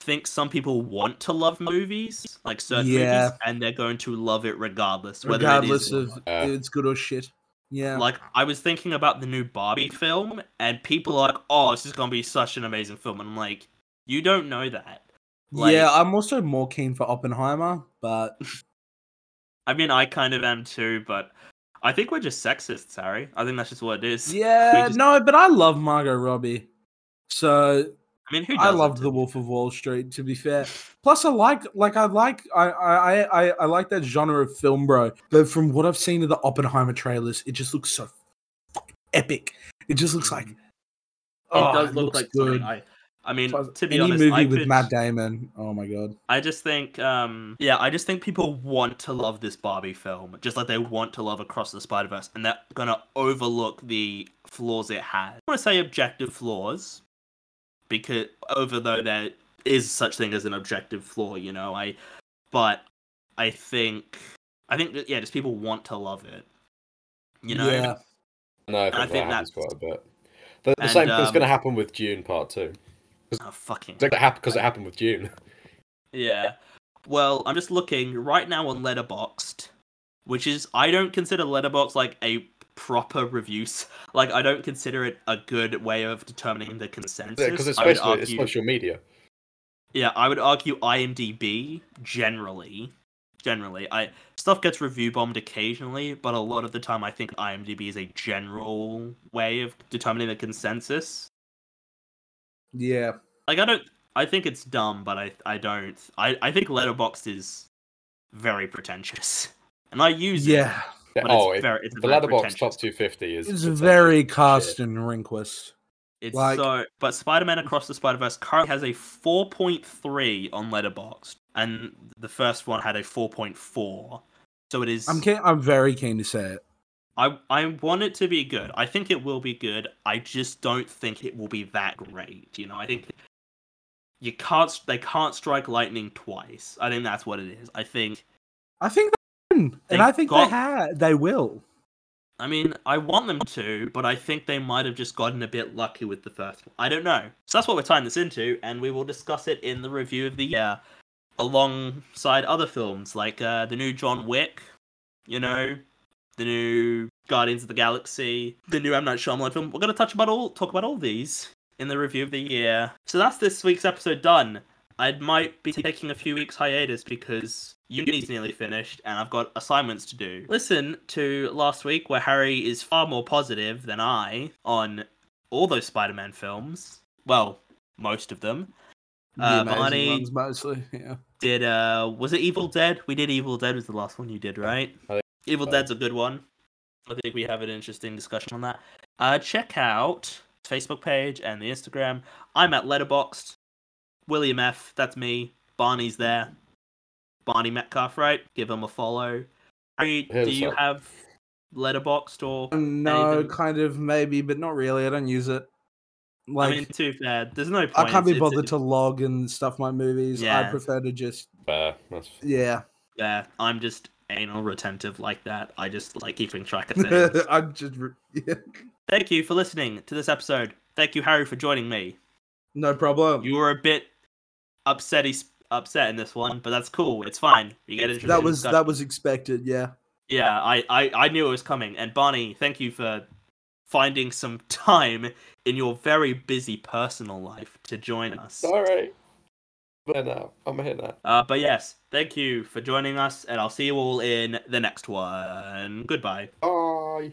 think some people want to love movies, like certain Yeah. movies, and they're going to love it regardless, whether Regardless it is of Uh, it's good or shit. Yeah. like I was thinking about the new Barbie film, and people are like, "Oh, this is gonna be such an amazing film," and I'm like, "You don't know that." Like, yeah, I'm also more keen for Oppenheimer, but I mean, I kind of am too, but I think we're just sexists, Harry. I think that's just what it is. yeah, just- no, but I love Margot Robbie. So I mean, who? I loved The Wolf of Wall Street. To be fair, plus I like, like I like, I, I, I, I like that genre of film, bro. But from what I've seen of the Oppenheimer trailers, it just looks so epic. It just looks like It oh, does look like good. I. I mean, Plus, to be Any honest, movie I with could, Matt Damon, oh my god. I just think, um, yeah, I just think people want to love this Barbie film, just like they want to love Across the Spider Verse, and they're gonna overlook the flaws it has. I want to say objective flaws, because over though there is such thing as an objective flaw, you know, I, but I think, I think that yeah, just people want to love it, you know. yeah, No, I I think, think that happens that's- quite a bit. The, the And, same thing's um, going to happen with Dune Part Two. Oh fucking Because it happened with Dune. Yeah. Well, I'm just looking right now on Letterboxd, which is I don't consider Letterboxd like a proper reviews. Like I don't consider it a good way of determining the consensus. Because it's I would it's argue- social media. yeah, I would argue IMDb generally Generally, I stuff gets review bombed occasionally, but a lot of the time, I think IMDb is a general way of determining the consensus. Yeah. Like I don't, I think it's dumb, but I I don't. I I think Letterboxd is very pretentious, and I use it. Yeah. Yeah, But oh, it's very, it's the very letterboxd top 250 is It's very shit. Carsten Rehnquist. It's Like- so, but Spider-Man Across the Spider-Verse currently has a 4.3 on Letterboxd, and the first one had a 4.4. So it is. I'm keen, I'm very keen to say it. I I want it to be good. I think it will be good. I just don't think it will be that great. You know, I think you can't. They can't strike lightning twice. I think that's what it is. I think. I think they can, and I think got- they ha- they will. I mean, I want them to, but I think they might have just gotten a bit lucky with the first one. I don't know. So that's what we're tying this into, and we will discuss it in the review of the year, alongside other films like uh, the new John Wick, you know, the new Guardians of the Galaxy, the new M Night Shyamalan film. We're gonna touch about all, talk about all these in the review of the year. So that's this week's episode done. I might be taking a few weeks hiatus because uni's nearly finished and I've got assignments to do. Listen to last week where Harry is far more positive than I on all those Spider-Man films. Well, most of them. The Uh, amazing Barney- ones mostly. Yeah. Did uh was it Evil Dead? We did Evil Dead was the last one you did, right? I think Evil so. Dead's a good one. I think we have an interesting discussion on that. Uh check out his Facebook page and the Instagram. I'm at Letterboxd. William F, that's me. Barney's there. Barney Metcalf, right? Give him a follow. Harry, do you up. have Letterboxd or No, Anything? kind of maybe, but not really. I don't use it. Like I mean too bad. There's no point. I can't be It's- it's- bothered to log and stuff my movies. Yeah. I prefer to just Fair. That's yeah. Yeah, I'm just anal retentive like that. I just like keeping track of things. I'm just re- yeah. Thank you for listening to this episode. Thank you, Harry, for joining me. No problem. You were a bit upsetty, upset in this one, but that's cool. It's fine. You get interested. that was discussion. that was expected. Yeah. Yeah, I, I I knew it was coming. And Barney, thank you for finding some time in your very busy personal life to join us. all right. But now I'm here now. Uh, but yes, thank you for joining us, and I'll see you all in the next one. Goodbye. Bye.